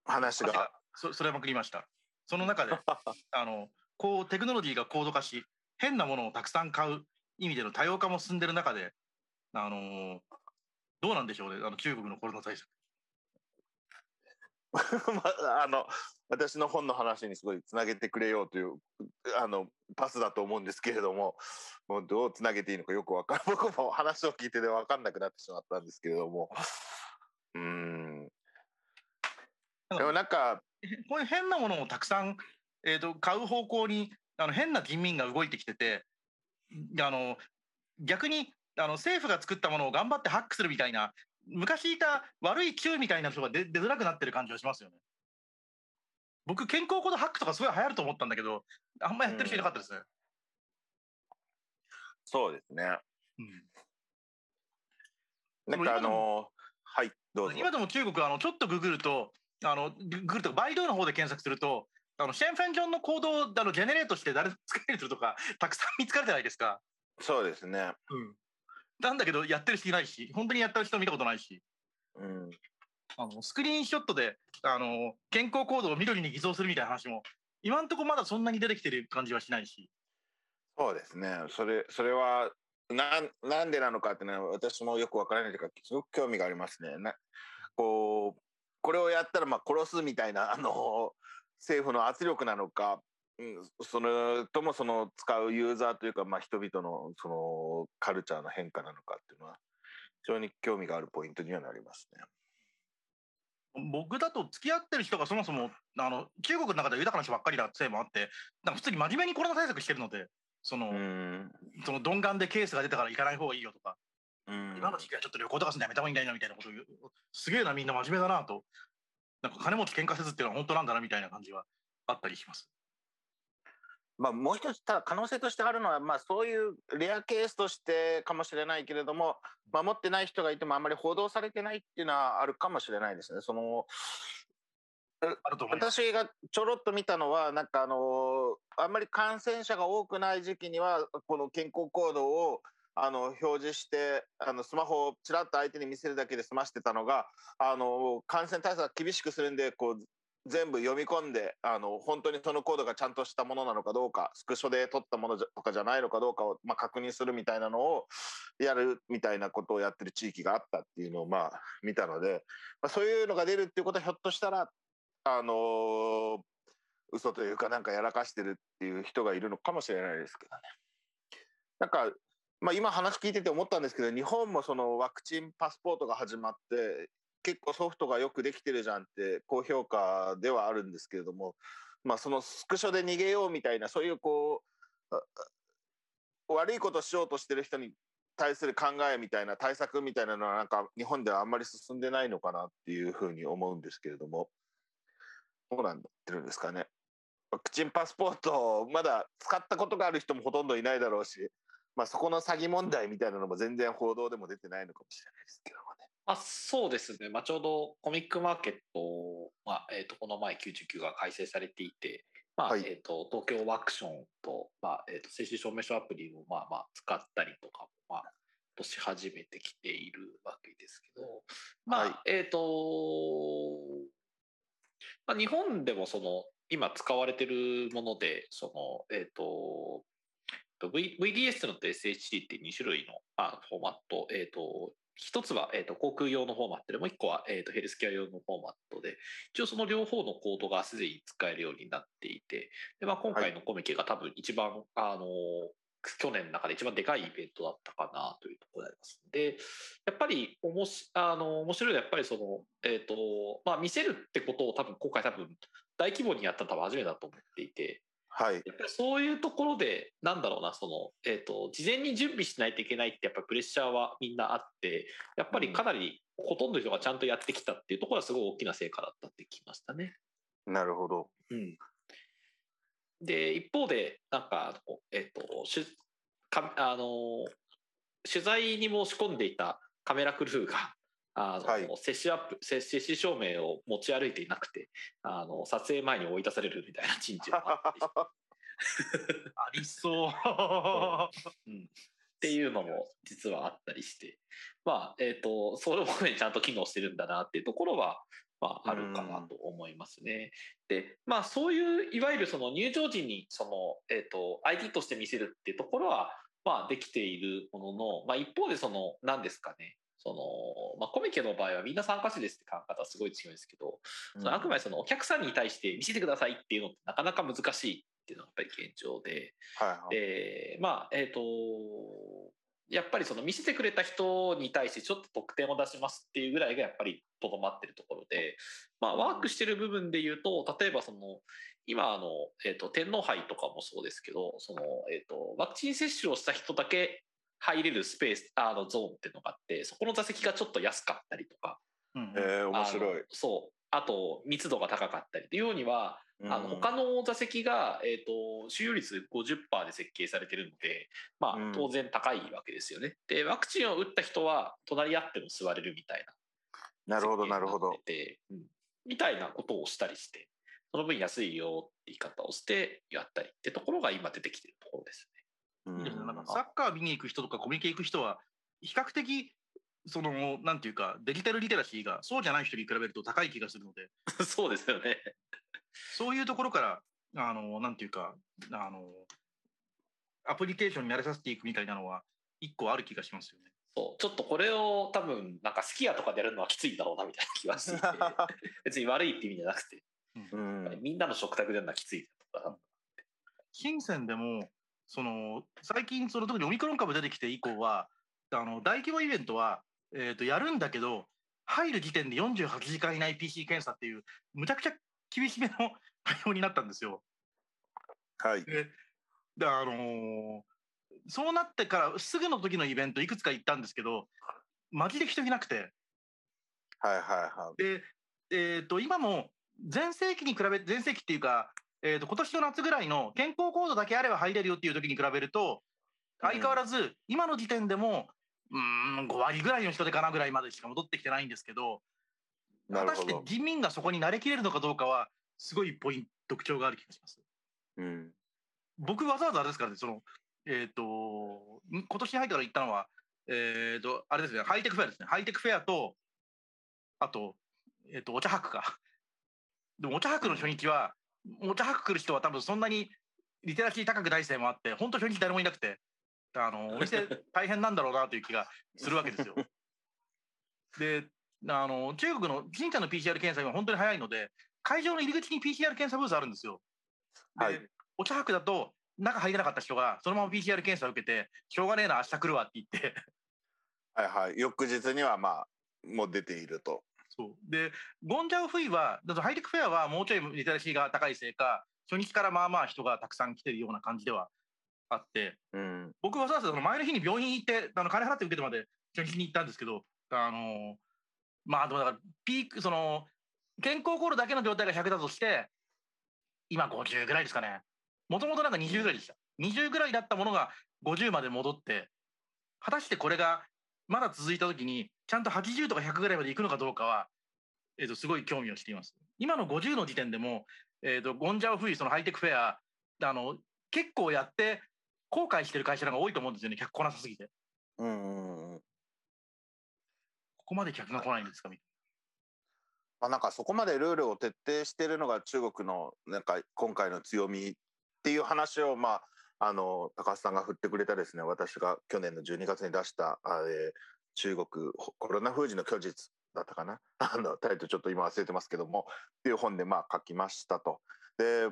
話が。そそれまくりました。その中で あのこうテクノロジーが高度化し変なものをたくさん買う意味での多様化も進んでる中で、あのどうなんでしょうね、あの中国のコロナ対策。あ、の私の本の話にすごいつなげてくれようというあのパスだと思うんですけれどももうどうつなげていいのかよく分から 僕も話を聞いてて分かんなくなってしまったんですけれども。うん。でもなんかこういう変なものをたくさん、えーと、買う方向にあの変な人民が動いてきててあの逆にあの政府が作ったものを頑張ってハックするみたいな昔いた悪い Q みたいな人が出出づらくなってる感じはしますよね。僕、健康コードハックとかすごい流行ると思ったんだけど、あんまやってる人いなかったですね。うん、そうですね。うん、なんかあのはい、どうぞ。今でも中国、あのちょっとググると、あのググると、バイドの方で検索すると、あのシェンフェンジョンのコードをあのジェネレートして誰で使えるとか、たくさん見つかるじゃないですか。そうですね。うん。なんだけど、やってる人いないし、本当にやってる人見たことないし。うん。あのスクリーンショットであの健康コードを緑に偽造するみたいな話も今んとこまだそんなに出てきてる感じはしないしそうですねそれそれはななんでなのかっていうのは私もよくわからないというかすごく興味がありますねなこうこれをやったらまあ殺すみたいなあの政府の圧力なのか、うん、そのともその使うユーザーというか、まあ、人々のそのカルチャーの変化なのかっていうのは非常に興味があるポイントにはなりますね。僕だと付き合ってる人がそもそもあの中国の中で豊かな人ばっかりだせいもあってなんか普通に真面目にコロナ対策してるのでそのその鈍感でケースが出たから行かない方がいいよとか今の時期はちょっと旅行とかすんのやめた方がいいんだよみたいなことを言うすげえなみんな真面目だなとなんか金持ち喧嘩せずっていうのは本当なんだなみたいな感じはあったりします。まあ、もう一つただ可能性としてあるのは、まあ、そういうレアケースとしてかもしれないけれども守ってない人がいてもあんまり報道されてないっていうのはあるかもしれないですね。その私がちょろっと見たのはなんかあのあんまり感染者が多くない時期にはこの健康コードをあの表示してあのスマホをちらっと相手に見せるだけで済ましてたのがあの感染対策厳しくするんでこう全部読み込んであの本当にそのコードがちゃんとしたものなのかどうかスクショで撮ったものとかじゃないのかどうかを、まあ、確認するみたいなのをやるみたいなことをやってる地域があったっていうのをまあ見たので、まあ、そういうのが出るっていうことはひょっとしたらあのー、嘘というかなんかやらかしてるっていう人がいるのかもしれないですけどね。なんかまあ、今話聞いてて思ったんですけど日本もそのワクチンパスポートが始まって結構ソフトがよくできてるじゃんって高評価ではあるんですけれども、まあ、そのスクショで逃げようみたいなそういうこう悪いことしようとしてる人に対する考えみたいな対策みたいなのはなんか日本ではあんまり進んでないのかなっていうふうに思うんですけれどもどうなってるんですかね。ワクチンパスポートまだ使ったことがある人もほとんどいないだろうし、まあ、そこの詐欺問題みたいなのも全然報道でも出てないのかもしれないですけども。あそうですね、まあ、ちょうどコミックマーケット、まあえー、とこの前99が改正されていて、まあ、はい、えーと、東京ワクションと,、まあえーと、接種証明書アプリをまあまあ使ったりとかも、まあ、とし始めてきているわけですけど、まあ、はい、えっ、ー、と、まあ、日本でもその今使われてるもので、その、えっ、ー、と、v、VDS のと SHD って2種類の、まあ、フォーマット、えっ、ー、と、一つは、えーと、航空用のフォーマットでもう一個は、えーと、ヘルスケア用のフォーマットで一応その両方のコードがすでに使えるようになっていてで、まあ、今回のコミケが多分一番、はい、あの去年の中で一番でかいイベントだったかなというところであります。で、やっぱりおもしあの面白いのはやっぱりその、えっ、ー、と、まあ見せるってことを多分今回多分大規模にやったの多分初めてだと思っていて、はい、やっぱりそういうところでなんだろうなその、えーと、事前に準備しないといけないってやっぱりプレッシャーはみんなあってやっぱりかなりほとんどの人がちゃんとやってきたっていうところはすごい大きな成果だったってきましたね。なるほど、うん、で一方でなんか、えーと、しかあの取材に申し込んでいたカメラクルーがあの、はい、接種アップ接種証明を持ち歩いていなくてあの撮影前に追い出されるみたいな珍事があ ありそう、うん、っていうのも実はあったりして。まあえっ、ー、とそれもねちゃんと機能してるんだなっていうところはまあ、あるかなと思いますね。で、まあ、そういういわゆるその入場時にその、えーと、ID として見せるっていうところは、まあ、できているものの、まあ、一方でその何ですかねその、まあ、コミケの場合はみんな参加者ですって考え方はすごい強いんですけど、そのあくまでそのお客さんに対して見せてくださいっていうのってなかなか難しいっていうのがやっぱり現状で、はいはい、で、まあ、えっ、ー、と、やっぱりその見せてくれた人に対してちょっと得点を出しますっていうぐらいがやっぱりとどまってるところで、まあ、ワークしてる部分で言うと例えばその今あの、えーと、天皇杯とかもそうですけどその、えーと、ワクチン接種をした人だけ入れるスペースあのゾーンっていうのがあってそこの座席がちょっと安かったりとか、うん、えー、面白いそうあと密度が高かったりっていうようにはあの他の座席が、えーと、収容率50%で設計されてるので、まあ、当然高いわけですよね。でワクチンを打った人は隣り合っても座れるみたいな。なるほどなるほど。うん、みたいなことをしたりしてその分安いよって言い方をしてやったりってところが今出てきてるところですね。うん、なんかサッカー見に行く人とかコミケ行く人は比較的そのなんていうかデジタルリテラシーがそうじゃない人に比べると高い気がするので。そうですよね。そういうところからあのなんていうかあのアプリケーションに慣れさせていくみたいなのは一個ある気がしますよね。そう。ちょっとこれを多分なんかスキヤとかでやるのはきついんだろうなみたいな気がして 別に悪いって意味じゃなくて、うん、みんなの食卓でやるのはきついとか。深センでもその最近その特にオミクロン株出てきて以降はあの大規模イベントはえー、とやるんだけど入る時点で48時間以内 PC 検査っていうむちゃくちゃ厳しめの 対応になったんですよ。はい、でであのー、そうなってからすぐの時のイベントいくつか行ったんですけどマジで人いなくて。はいはいはい、で、えーと、今も全盛期に比べ全盛期っていうか、えーと、今年の夏ぐらいの健康コードだけあれば入れるよっていう時に比べると相変わらず今の時点でもうん5割ぐらいの人でかなぐらいまでしか戻ってきてないんですけど果たして人民がそこに慣れきれるのかどうかはすごいポイント特徴がある気がします。うん、僕わざわざあれですからねそのえっ、ー、と今年に入ってから行ったのはえっ、ー、とあれですねハイテクフェアですねハイテクフェアとあとえっ、ー、とお茶博か。でもお茶博の初日はお茶博来る人は多分そんなにリテラシー高くないせいもあって本当初日誰もいなくてあのお店大変なんだろうなという気が するわけですよ。であの中国の神社の PCR 検査が本当に早いので会場の入り口に PCR 検査ブースあるんですよ。で、はい、お茶博だと中入れなかった人がそのまま PCR 検査を受けてしょうがねえな明日来るわって言ってはいはい翌日にはまあもう出ていると。そう。でゴンジャオフイはだとハイテクフェアはもうちょいリテラシーが高いせいか初日からまあまあ人がたくさん来てるような感じではあって、うん、僕はそうその前の日に病院行ってあの金払って受けてまで初日に行ったんですけどあのまあでもだからピークその健康コールだけの状態が100だとして今50ぐらいですかね。もともとなんか20ぐらいでした。20ぐらいだったものが50まで戻って果たしてこれがまだ続いた時にちゃんと80とか100ぐらいまでいくのかどうかは、えー、とすごい興味をしています今の50の時点でも、えー、とゴンジャオフイそのハイテクフェアあの結構やって後悔してる会社の方が多いと思うんですよね、客来なさすぎて。うんうんうん。ここまで客が来ないんですか？みたいな。まあ、なんかそこまでルールを徹底しているのが中国のなんか今回の強みっていう話を、まあ、あの高橋さんが振ってくれたですね私が去年の12月に出したあ、え中国コロナ封じの虚実だったかな？あのタイトルちょっと今忘れてますけどもっていう本でまあ書きましたと。で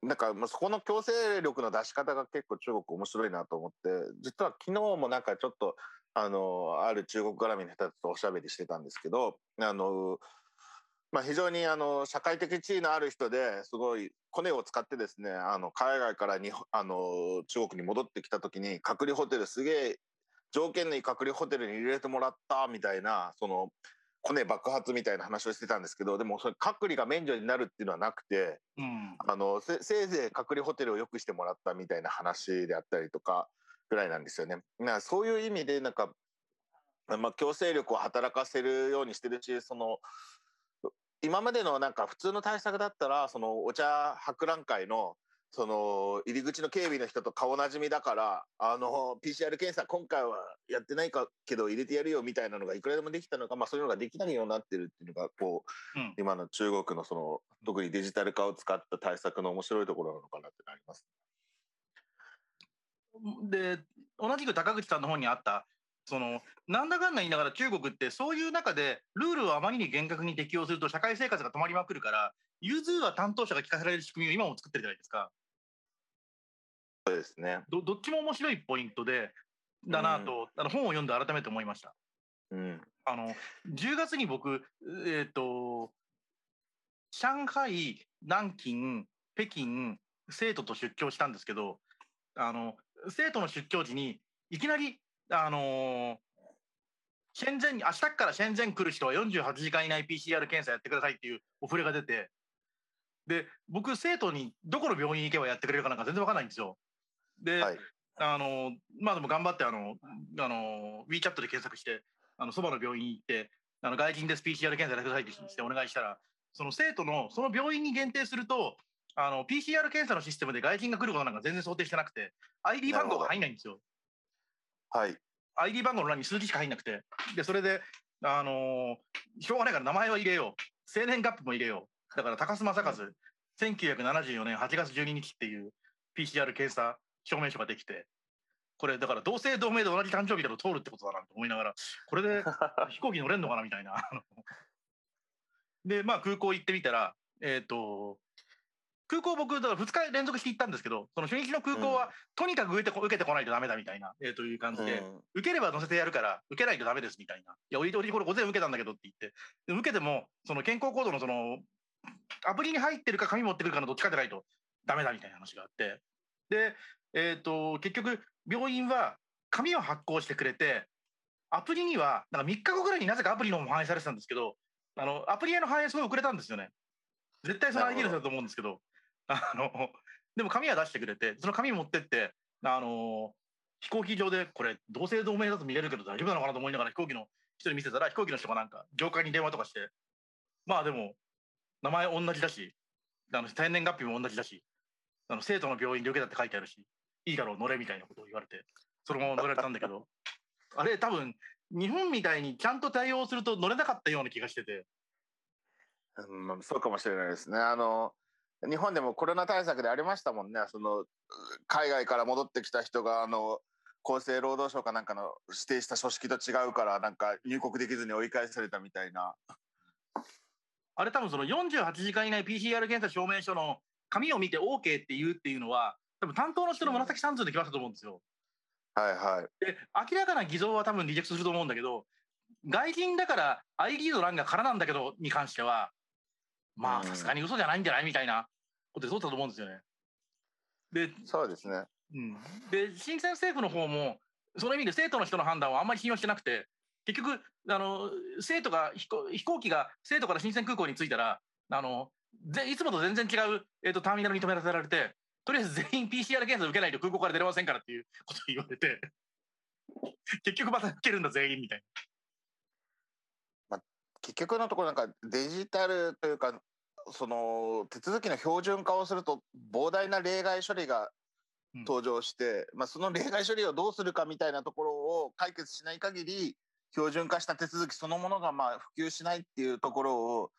なんかそこの強制力の出し方が結構中国面白いなと思って実は昨日もなんかちょっとあのある中国絡みの人たちとおしゃべりしてたんですけどあの、まあ、非常にあの社会的地位のある人ですごいコネを使ってですねあの海外からにあの中国に戻ってきた時に隔離ホテルすげえ条件のいい隔離ホテルに入れてもらったみたいなそのコネ爆発みたいな話をしてたんですけどでもそれ隔離が免除になるっていうのはなくて、うん、あのせせいぜい隔離ホテルを良くしてもらったみたいな話であったりとかぐらいなんですよね。なそういう意味でなんか、まあ、強制力を働かせるようにしてるしその今までのなんか普通の対策だったらそのお茶博覧会のその入り口の警備の人と顔なじみだからあの PCR 検査今回はやってないかけど入れてやるよみたいなのがいくらでもできたのか、まあ、そういうのができないようになってるっていうのがこう、うん、今の中国のその特にデジタル化を使った対策の面白いところなのかなってなります。で同じく高口さんの方にあったそのなんだかんだ言いながら中国ってそういう中でルールをあまりに厳格に適用すると社会生活が止まりまくるから融通は担当者が聞かせられる仕組みを今も作ってるじゃないですか。そうですねどどっちも面白いポイントでだなと、あの本を読んで改めて思いました。うんあの10月に僕、えっと上海、南京、北京、生徒と出張したんですけどあの生徒の出張時にいきなり、あのー、シェンゼンに明日からシェン来る人は48時間以内 PCR 検査やってくださいっていうお触れが出てで僕生徒にどこの病院行けばやってくれるかなんか全然わかんないんですよ。で、はいあのまあでも頑張ってあのあの WeChat で検索してあのそばの病院に行ってあの外人です PCR 検査やってくださいってしてお願いしたらその生徒のその病院に限定するとあの PCR 検査のシステムで外人が来ることなんか全然想定してなくて ID 番号が入んないんですよ。はい。ID 番号の欄に数字しか入んなくて。でそれであのーしょうがないから名前は入れよう。生年月日も入れよう。だから高須正和1974年8月12日っていう PCR 検査証明書ができて。これだから同姓同名で同じ誕生日だと通るってことだなと思いながらこれで 飛行機乗れんのかなみたいな。でまあ空港行ってみたらえっ、と空港僕だから2日連続して行ったんですけどその初日の空港は、とにかく受けてこ受けてこないとダメだみたいな、えーという感じで、うん受ければ乗せてやるから受けないとダメですみたいな。いや、俺、俺これ午前受けたんだけどって言って、で受けても、その健康コードのその、アプリに入ってるか紙持ってくるかのどっちかでないとダメだみたいな話があって。で、えっ、と、結局、病院は紙を発行してくれて、アプリには、なんか3日後ぐらいになぜかアプリの方も反映されてたんですけど、あの、アプリへの反映すごい遅れたんですよね。絶対その ID の人だと思うんですけど、あの、でも紙は出してくれて、その紙持ってって、あの、飛行機上でこれ同姓同名だと見れるけど大丈夫なのかなと思いながら飛行機の人に見せたら飛行機の人がなんか業界に電話とかしてまあでも名前同じだしあの天年月日も同じだしあの生徒の病院で受けたって書いてあるしいいだろう乗れみたいなことを言われてそのまま乗られたんだけど あれ多分日本みたいにちゃんと対応すると乗れなかったような気がしててうんそうかもしれないですね。あの日本でもコロナ対策でありましたもんね。その海外から戻ってきた人があの厚生労働省かなんかの指定した組織と違うからなんか入国できずに追い返されたみたいな。あれ多分その48時間以内 PCR 検査証明書の紙を見て OK って言うっていうのは多分担当の人の紫三通で来ましたと思うんですよ。はいはい。で明らかな偽造は多分リジェクトすると思うんだけど外人だから ID の欄が空なんだけどに関してはまあうん。さすがに嘘じゃないんじゃない？みたいな。ことでそうだと思うんですよね。で,、そうですね。うん、で新鮮政府の方もその意味で生徒の人の判断はあんまり信用してなくて結局あの生徒が飛行飛行機が生徒から新鮮空港に着いたらあのぜいつもと全然違う、えー、とターミナルに止めらせられてとりあえず全員 PCR 検査受けないと空港から出れませんからっていう ことを言われて結局また受けるんだ全員みたい結局のところなんかデジタルというかその手続きの標準化をすると膨大な例外処理がうん。登場して、まあ、その例外処理をどうするかみたいなところを解決しない限り標準化した手続きそのものがまあ普及しないっていうところを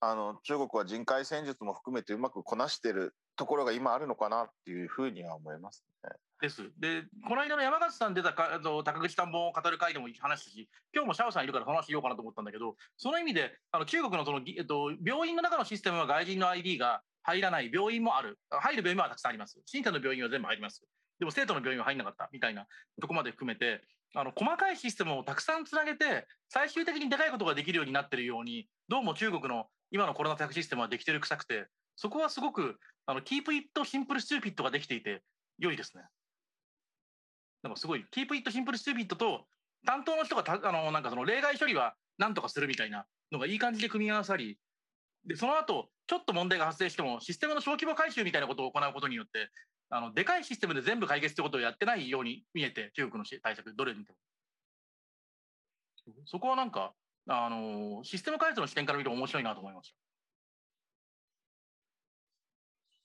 あの中国は人海戦術も含めてうまくこなしてるところが今あるのかなっていうふうには思いますね。です。で、この間の山勝さん出たかあの高口探訪を語る会でも話したし、今日もシャオさんいるから話しようかなと思ったんだけど、その意味で、あの中国のその、えっと、病院の中のシステムは外人の ID が入らない病院もある。入る病院はたくさんあります。新鮮の病院は全部入ります。でも生徒の病院は入んなかったみたいなとこまで含めて、あの細かいシステムをたくさんつなげて、最終的にでかいことができるようになってるように、どうも中国の今のコロナ対策システムはできてる臭くて、そこはすごく、あの、keep it simple stupid ができていて、良いですね。なんかすごい、keep it simple stupid と、担当の人がた、あの、なんかその例外処理はなんとかするみたいなのがいい感じで組み合わさり、で、その後、ちょっと問題が発生しても、システムの小規模回収みたいなことを行うことによって、あの、でかいシステムで全部解決ってことをやってないように見えて、中国の対策、どれ見ても。そこはなんか、あの、システム開発の視点から見ても面白いなと思いました。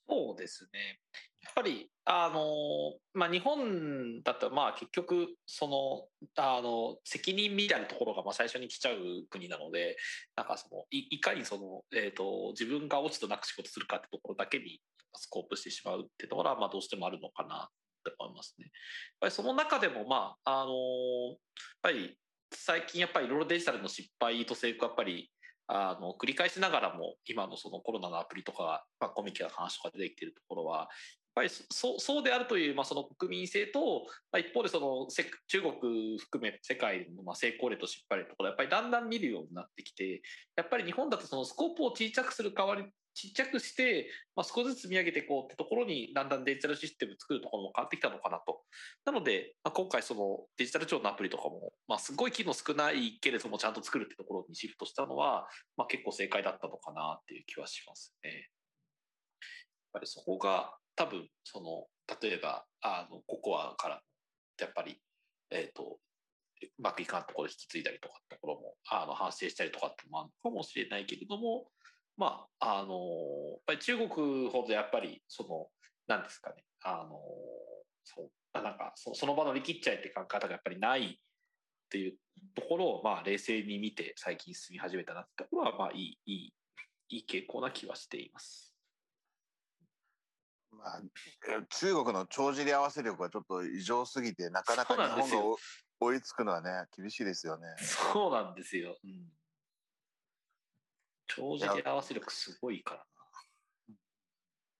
そうですね。やっぱり、あの、まあ、日本だと、まあ、結局、その、あの、責任みたいなところが、まあ、最初に来ちゃう国なので、なんかその、いいかにその、えっ、と、自分が落ちとなく仕事するかってところだけにスコープしてしまうってところは、まあ、どうしてもあるのかなって思いますね。やっぱりその中でも、まあ、あのやっぱり最近やっぱりいろいろデジタルの失敗と成功やっぱりあの繰り返しながらも今のそのコロナのアプリとか、まあ、コミケの話とか出てきているところはやっぱりそうそうであるという、まあ、その国民性と、まあ、一方でその中国含め世界のまあ成功例と失敗例とかやっぱりだんだん見るようになってきてやっぱり日本だとそのスコープを小さくする代わりちっちゃくして、まあ、少しずつ見上げていこうってところにだんだんデジタルシステム作るところも変わってきたのかなと。なので、まあ、今回そのデジタル庁のアプリとかも、まあ、すごい機能少ないけれどもちゃんと作るってところにシフトしたのは、まあ、結構正解だったのかなっていう気はしますね。やっぱりそこが多分その例えばあのココアからやっぱり、えーと、うまくいかんところ引き継いだりとかところもあの反省したりとかってもあるのかもしれないけれどもまああのやっぱり中国ほどやっぱりその何ですかねあのそうなんかそその場の力っちゃいって考え方がやっぱりないっていうところをまあ冷静に見て最近進み始めたなってところはまあいいいいいい傾向な気はしています。まあ、中国の帳尻合わせ力がちょっと異常すぎてなかなか日本が追いつくのはね厳しいですよね。そうなんですよ。うん、帳尻合わせ力すごいからな。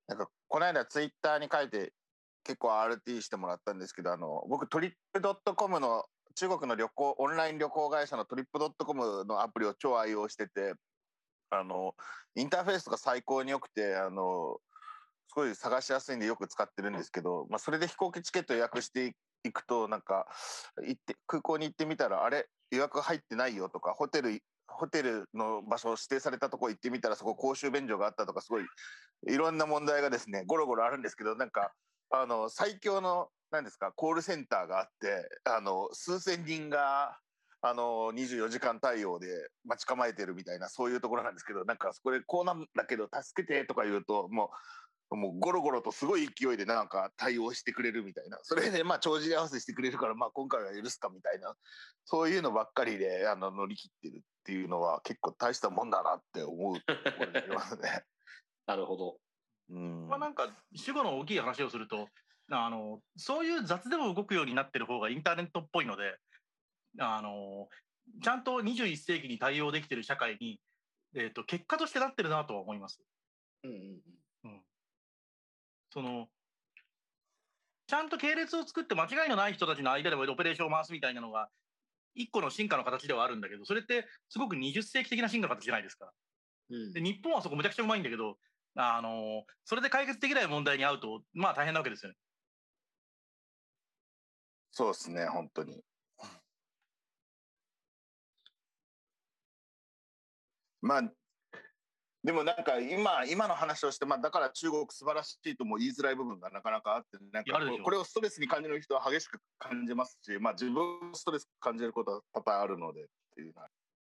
なんかこの間ツイッターに書いて結構 RT してもらったんですけどあの僕トリップドットコムの中国の旅行オンライン旅行会社のトリップドットコムのアプリを超愛用しててあのインターフェースとか最高に良くてあのすごい探しやすいんでよく使ってるんですけど、まあ、それで飛行機チケット予約していくとなんか行って空港に行ってみたらあれ？予約入ってないよとかホテルホテルの場所を指定されたとこ行ってみたらそこ公衆便所があったとかすごいいろんな問題がですねゴロゴロあるんですけどなんかあの最強の何ですかコールセンターがあってあの数千人があの24時間対応で待ち構えてるみたいなそういうところなんですけどなんかそこれこうなんだけど助けてとか言うともうもうゴロゴロとすごい勢いでなんか対応してくれるみたいなそれでまあ帳尻合わせしてくれるからまあ今回は許すかみたいなそういうのばっかりであの乗り切ってるっていうのは結構大したもんだなって思うところにありますね。なるほど。うんまあ、なんか主語の大きい話をするとあのそういう雑でも動くようになってる方がインターネットっぽいのであのちゃんと21世紀に対応できてる社会に、えーと、結果としてなってるなとは思います。うんうんうんその、ちゃんと系列を作って間違いのない人たちの間でオペレーションを回すみたいなのが、一個の進化の形ではあるんだけど、それってすごく20世紀的な進化の形じゃないですか。うん、で日本はそこむちゃくちゃうまいんだけど、あのそれで解決できない問題に遭うと、まあ大変なわけですよね。そうですね、本当に。まあ、でもなんか今今の話をして、まあ、だから中国素晴らしいとも言いづらい部分がなかなかあってなんかこれをストレスに感じる人は激しく感じますし、まあ、自分ストレス感じることは多々あるのでっていう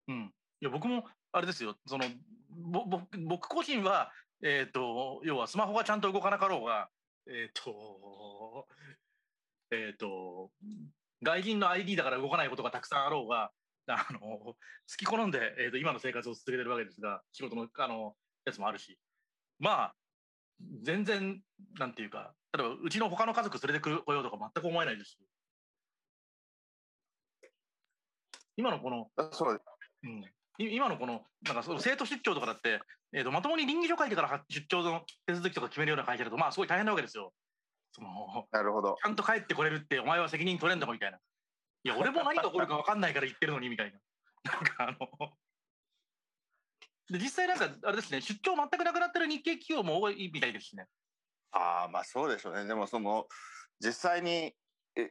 うん、いや僕もあれですよ。そのぼ僕個人は、えーと、要はスマホがちゃんと動かなかろうがえっ、ー、とえっ、ー、と外人の ID だから動かないことがたくさんあろうがあの、好き好んで、えーと、今の生活を続けてるわけですが、仕事のあのやつもあるし、まあ、全然、なんていうか、例えばうちの他の家族連れてこようとか全く思えないですし、今のこの、そう、うん、今のこの、なんかその生徒出張とかだって、えーと、まともに倫理書書いてから出張の手続きとか決めるような会社だと、まあすごい大変なわけですよ。そのなるほど。ちゃんと帰ってこれるって、お前は責任取れんだもみたいな。いや、俺も何が起こるか分かんないから言ってるのに、みたいな。なんかあので、実際なんか、あれですね、出張全くなくなってる日系企業も多いみたいですね。ああ、まあそうでしょうね。でもその、実際に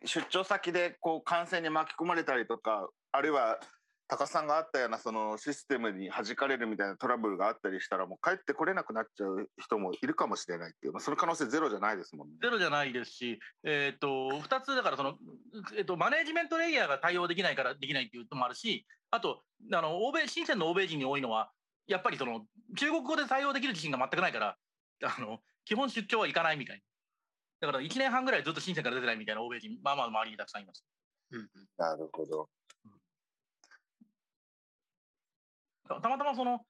出張先でこう感染に巻き込まれたりとか、あるいは高さんがあったようなそのシステムに弾かれるみたいなトラブルがあったりしたらもう帰ってこれなくなっちゃう人もいるかもしれないっていう、まあ、その可能性ゼロじゃないですもんね。ゼロじゃないですし、えーと、2つだからその、えーと、マネージメントレイヤーが対応できないからできないっていうのもあるしあとあの欧米深センの欧米人に多いのはやっぱりその中国語で対応できる自信が全くないからあの基本出張は行かないみたいなだから1年半ぐらいずっと深センから出てないみたいな欧米人まあまあ周りにたくさんいます。うん、なるほど。たまたまその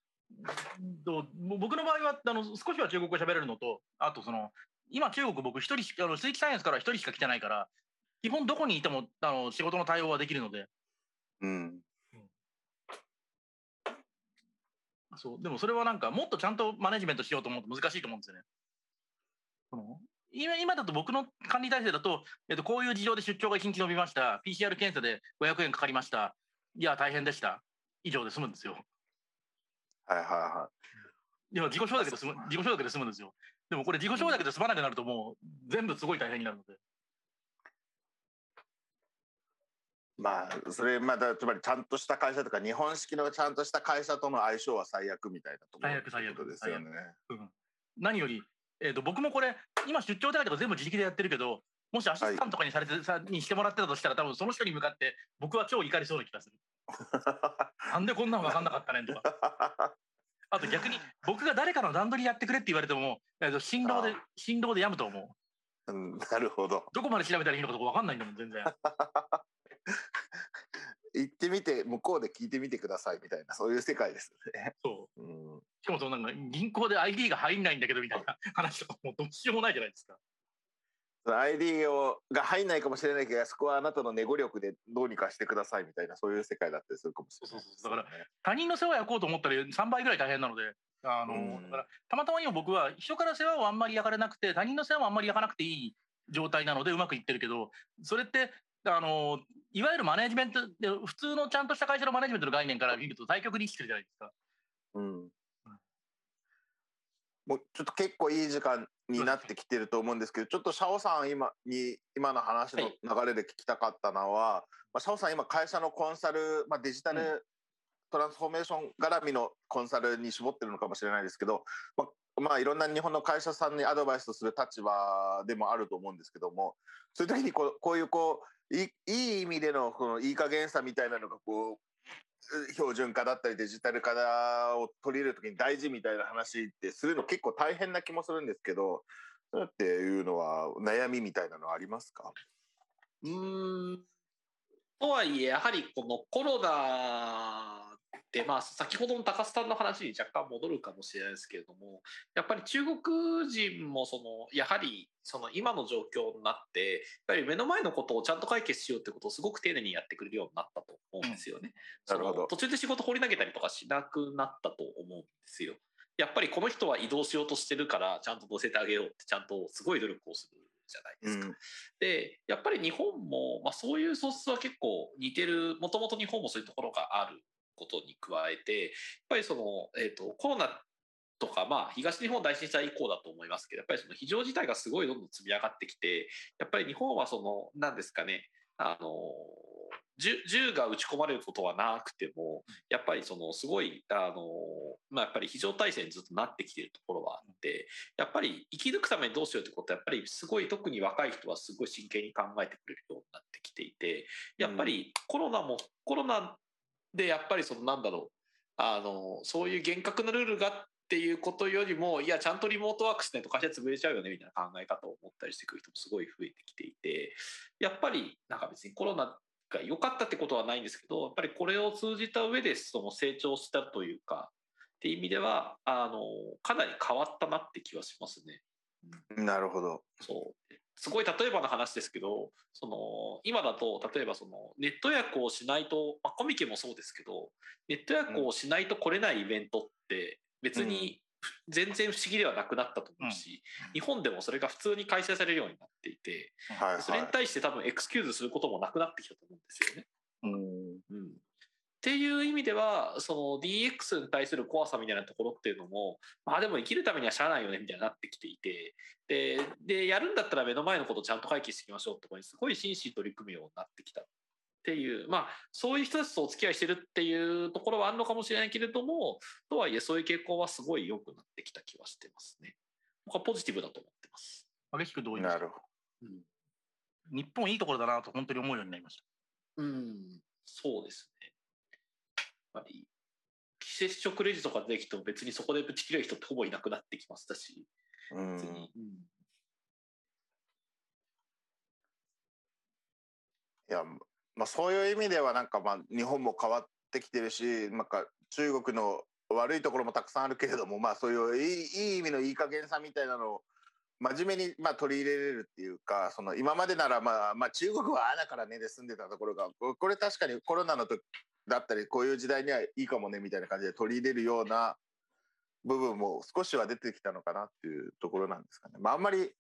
僕の場合はあの少しは中国語喋れるのとあとその今中国僕一人あの鈴木サイエンスから一人しか来てないから基本どこにいてもあの仕事の対応はできるので。うん。そうでもそれはなんかもっとちゃんとマネジメントしようと思うと難しいと思うんですよね。今今だと僕の管理体制だと、えっと、こういう事情で出張が1日延びました PCR 検査で500円かかりましたいや大変でした以上で済むんですよ。はいはいはい。いや自己承諾で済む自己承諾で済むんですよ。でもこれ自己承諾で済まなくなるともう全部すごい大変になるので。まあそれまだつまりちゃんとした会社とか日本式のちゃんとした会社との相性は最悪みたいなところ最悪最悪ですよね。うん、何より、えーと、僕もこれ今出張手当とか全部自力でやってるけどもしアシスタントとかにされて、はい、さにしてもらってたとしたら多分その人に向かって僕は超怒りそうな気がする。なんでこんなの分かんなかったねんとか。あと逆に僕が誰かの段取りやってくれって言われても振動で振動でやむと思う。うん、なるほど。どこまで調べたらいいのかとか分かんないんだもん全然。行ってみて向こうで聞いてみてくださいみたいなそういう世界ですね。そう。うん、しかもそのなんか銀行で ID が入んないんだけどみたいな話とかもうどっちもないじゃないですか。ID をが入んないかもしれないけどそこはあなたのネゴ力でどうにかしてくださいみたいなそういう世界だったりするかもしれない、ね、そうそうだから他人の世話焼こうと思ったら3倍ぐらい大変なのであの、うん、だからたまたま今僕は人から世話をあんまり焼かれなくて他人の世話もあんまり焼かなくていい状態なのでうまくいってるけどそれってあのいわゆるマネジメントで普通のちゃんとした会社のマネジメントの概念から見ると対極に意識するじゃないですか。うん、もうちょっと結構いい時間になってきてると思うんですけど、ちょっとシャオさん今に今の話の流れで聞きたかったのは、はい、まあ、シャオさん今会社のコンサル、まあ、デジタルトランスフォーメーション絡みのコンサルに絞ってるのかもしれないですけど、まあ、まあ、いろんな日本の会社さんにアドバイスする立場でもあると思うんですけどもそういう時にこうこういうこういいい意味でのこのいい加減さみたいなのがこう標準化だったりデジタル化を取り入れる時に大事みたいな話ってするの結構大変な気もするんですけどそうっていうのは悩みみたいなのありますか？うん。とはいえやはりこのコロナでまあ先ほどの高須さんの話に若干戻るかもしれないですけれどもやっぱり中国人もそのやはりその今の状況になってやっぱり目の前のことをちゃんと解決しようってことをすごく丁寧にやってくれるようになったと思うんですよね。うん、なるほど途中で仕事放り投げたりとかしなくなったと思うんですよ。やっぱりこの人は移動しようとしてるからちゃんと乗せてあげようってちゃんとすごい努力をするじゃないですか。うん、でやっぱり日本も、まあ、そういう素質は結構似てるもともと日本もそういうところがあることに加えてやっぱりその、えーと、コロナとか、まあ、東日本大震災以降だと思いますけどやっぱりその非常事態がすごいどんどん積み上がってきてやっぱり日本はその何ですかねあの銃が撃ち込まれることはなくてもやっぱりそのすごいあの、まあ、やっぱり非常態勢にずっとなってきてるところはあってやっぱり生き抜くためにどうしようってことはやっぱりすごい特に若い人はすごい真剣に考えてくれるようになってきていてやっぱりコロナもコロナでやっぱりそのなんだろう。あのそういう厳格なルールがっていうことよりもいやちゃんとリモートワークしないと会社潰れちゃうよねみたいな考え方を持ったりしてくる人もすごい増えてきていてやっぱりなんか別にコロナが良かったってことはないんですけどやっぱりこれを通じた上でその成長したというかっていう意味ではあのかなり変わったなって気はしますね。なるほど。そうすごい例えばの話ですけどその今だと例えばそのネット予約をしないと、まあ、コミケもそうですけどネット予約をしないと来れないイベントって別に全然不思議ではなくなったと思うし、うん、日本でもそれが普通に開催されるようになっていて、はいはい、それに対して多分エクスキューズすることもなくなってきたと思うんですよね。うん、うんっていう意味ではその DX に対する怖さみたいなところっていうのもまあでも生きるためにはしゃあないよねみたいになってきていてででやるんだったら目の前のことをちゃんと回帰していきましょうってところにすごい真摯に取り組むようになってきたっていうまあそういう人たちとお付き合いしてるっていうところはあるのかもしれないけれどもとはいえそういう傾向はすごい良くなってきた気はしてますね。僕はポジティブだと思ってます。激しく同意なるほど、うん、日本いいところだなと本当に思うようになりました。うんそうです非接触レジとかできても別にそこでぶち切れる人ってほぼいなくなってきまし。たし、別に。うん、いや、まあ、そういう意味ではなんかまあ日本も変わってきてるしなんか中国の悪いところもたくさんあるけれどもまあそういういいいい意味のいい加減さみたいなの真面目にまあ取り入れれるっていうかその今までならまあまあ中国はあだからねで住んでたところがこれ確かにコロナの時だったりこういう時代にはいいかもねみたいな感じで取り入れるような部分も少しは出てきたのかなっていうところなんですかね。まあ、あんまり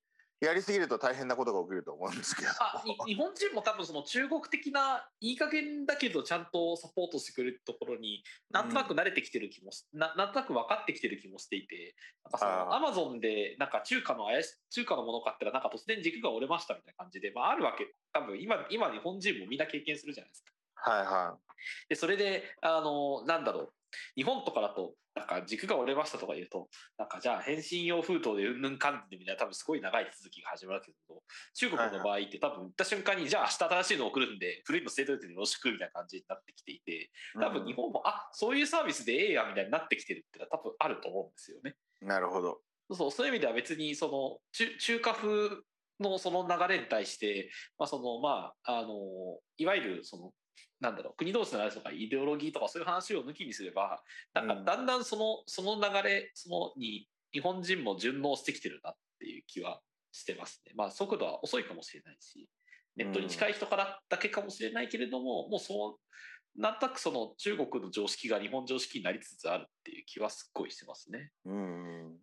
やりすぎると大変なことが起きると思うんですけど。あ日本人も多分その中国的ないい加減だけどちゃんとサポートしてくれるところになんとなく慣れてきてる気もし、うん、ななんとなく分かってきてる気もしていてなんかそのアマゾンでなんか中華の怪し中華のもの買ったらなんか突然軸が折れましたみたいな感じで、まあ、あるわけ。多分今今日本人もみんな経験するじゃないですか。はいはい、でそれであのなんだろう日本とかだとなんか軸が折れましたとか言うと、なんかじゃあ返信用封筒でうんぬんかんでみたいな多分すごい長い続きが始まるけど、中国の場合って多分売った瞬間にじゃあ明日新しいの送るんで古いの捨てといてよろしくみたいな感じになってきていて、多分日本も、うん、あ、そういうサービスでええやみたいになってきてるってのは多分あると思うんですよね。なるほど。そうそういう意味では別にその中中華風のその流れに対して、まあそのまあ、あの、いわゆるそのなんだろう国同士の話とかイデオロギーとかそういう話を抜きにすればなんかだんだんそのその流れそのに日本人も順応してきてるなっていう気はしてますね。まあ速度は遅いかもしれないしネットに近い人からだけかもしれないけれども、もうそうなんとなくその中国の常識が日本常識になりつつあるっていう気はすっごいしてますね。うん、うん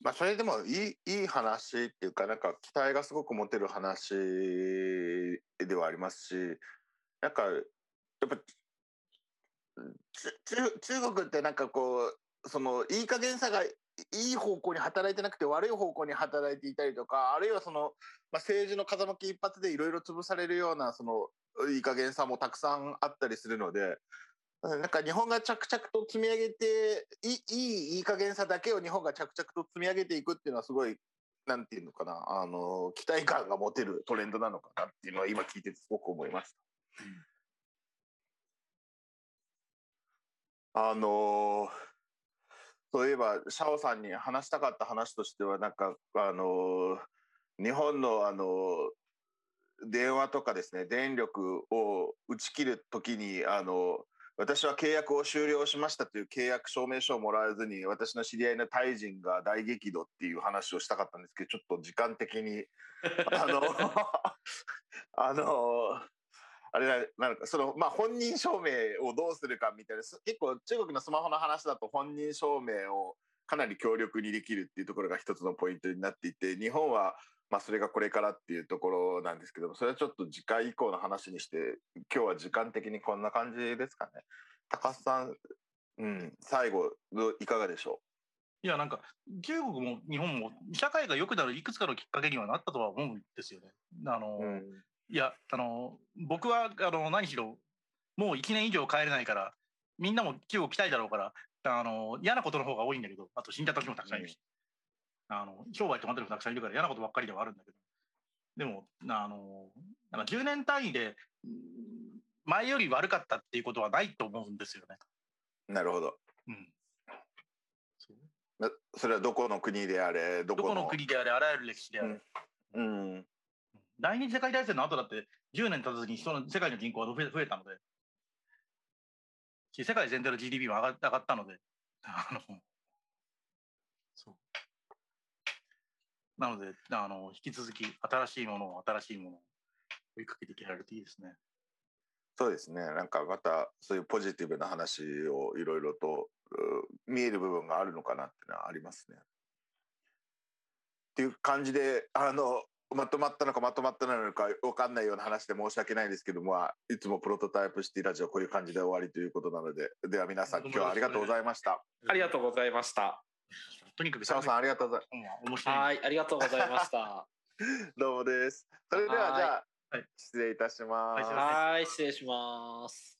まあ、それでもいいいい話っていうかなんか期待がすごく持てる話ではありますしなんかやっぱ中国ってなんかこうそのいい加減さがいい方向に働いてなくて悪い方向に働いていたりとかあるいはその、まあ、政治の風向き一発でいろいろ潰されるようなそのいい加減さもたくさんあったりするのでなんか日本が着々と積み上げていいいいい加減さだけを日本が着々と積み上げていくっていうのはすごいなんていうのかなあの期待感が持てるトレンドなのかなっていうのは今聞いてすごく思いました。うん、あのそういえばシャオさんに話したかった話としてはなんかあの日本のあの電話とかですね電力を打ち切る時にあの私は契約を終了しましたという契約証明書をもらえずに私の知り合いのタイ人が大激怒っていう話をしたかったんですけどちょっと時間的に あのあのあれなんかそのまあ本人証明をどうするかみたいな結構中国のスマホの話だと本人証明をかなり強力にできるっていうところが一つのポイントになっていて日本はまあ、それがこれからっていうところなんですけどもそれはちょっと次回以降の話にして今日は時間的にこんな感じですかね。高須さん、うん、最後いかがでしょう？いやなんか中国も日本も社会が良くなるいくつかのきっかけにはなったとは思うんですよね。あの、うん、いやあの僕はあの何しろもう1年以上帰れないからみんなも中国来たいだろうからあの嫌なことの方が多いんだけどあと死んだ時もたくさんいるし、あの商売止まってる人たくさんいるから嫌なことばっかりではあるんだけど。でもあのなんか10年単位で前より悪かったっていうことはないと思うんですよね。なるほど。うん、それはどこの国であれどこの？国であれあらゆる歴史であれ。うん、うん、第二次世界大戦の後だって10年経たずに人の世界の人口は増えたので。世界全体の GDP も上が上がったので。あのなので、あの、引き続き新しいものを新しいものを追いかけていけられるといいですね。そうですね。なんかまたそういうポジティブな話をいろいろと見える部分があるのかなっていうのはありますね。っていう感じで、あの、まとまったのかまとまってないのか分かんないような話で申し訳ないですけども、いつもプロトタイプシティラジオこういう感じで終わりということなので、では皆さん今日はありがとうございました。ありがとうございました。とにかくシャオさんありがとうございます。はい、ありがとうございました。どうもです。それではじゃあ、はい、失礼いたします。はい、失礼します。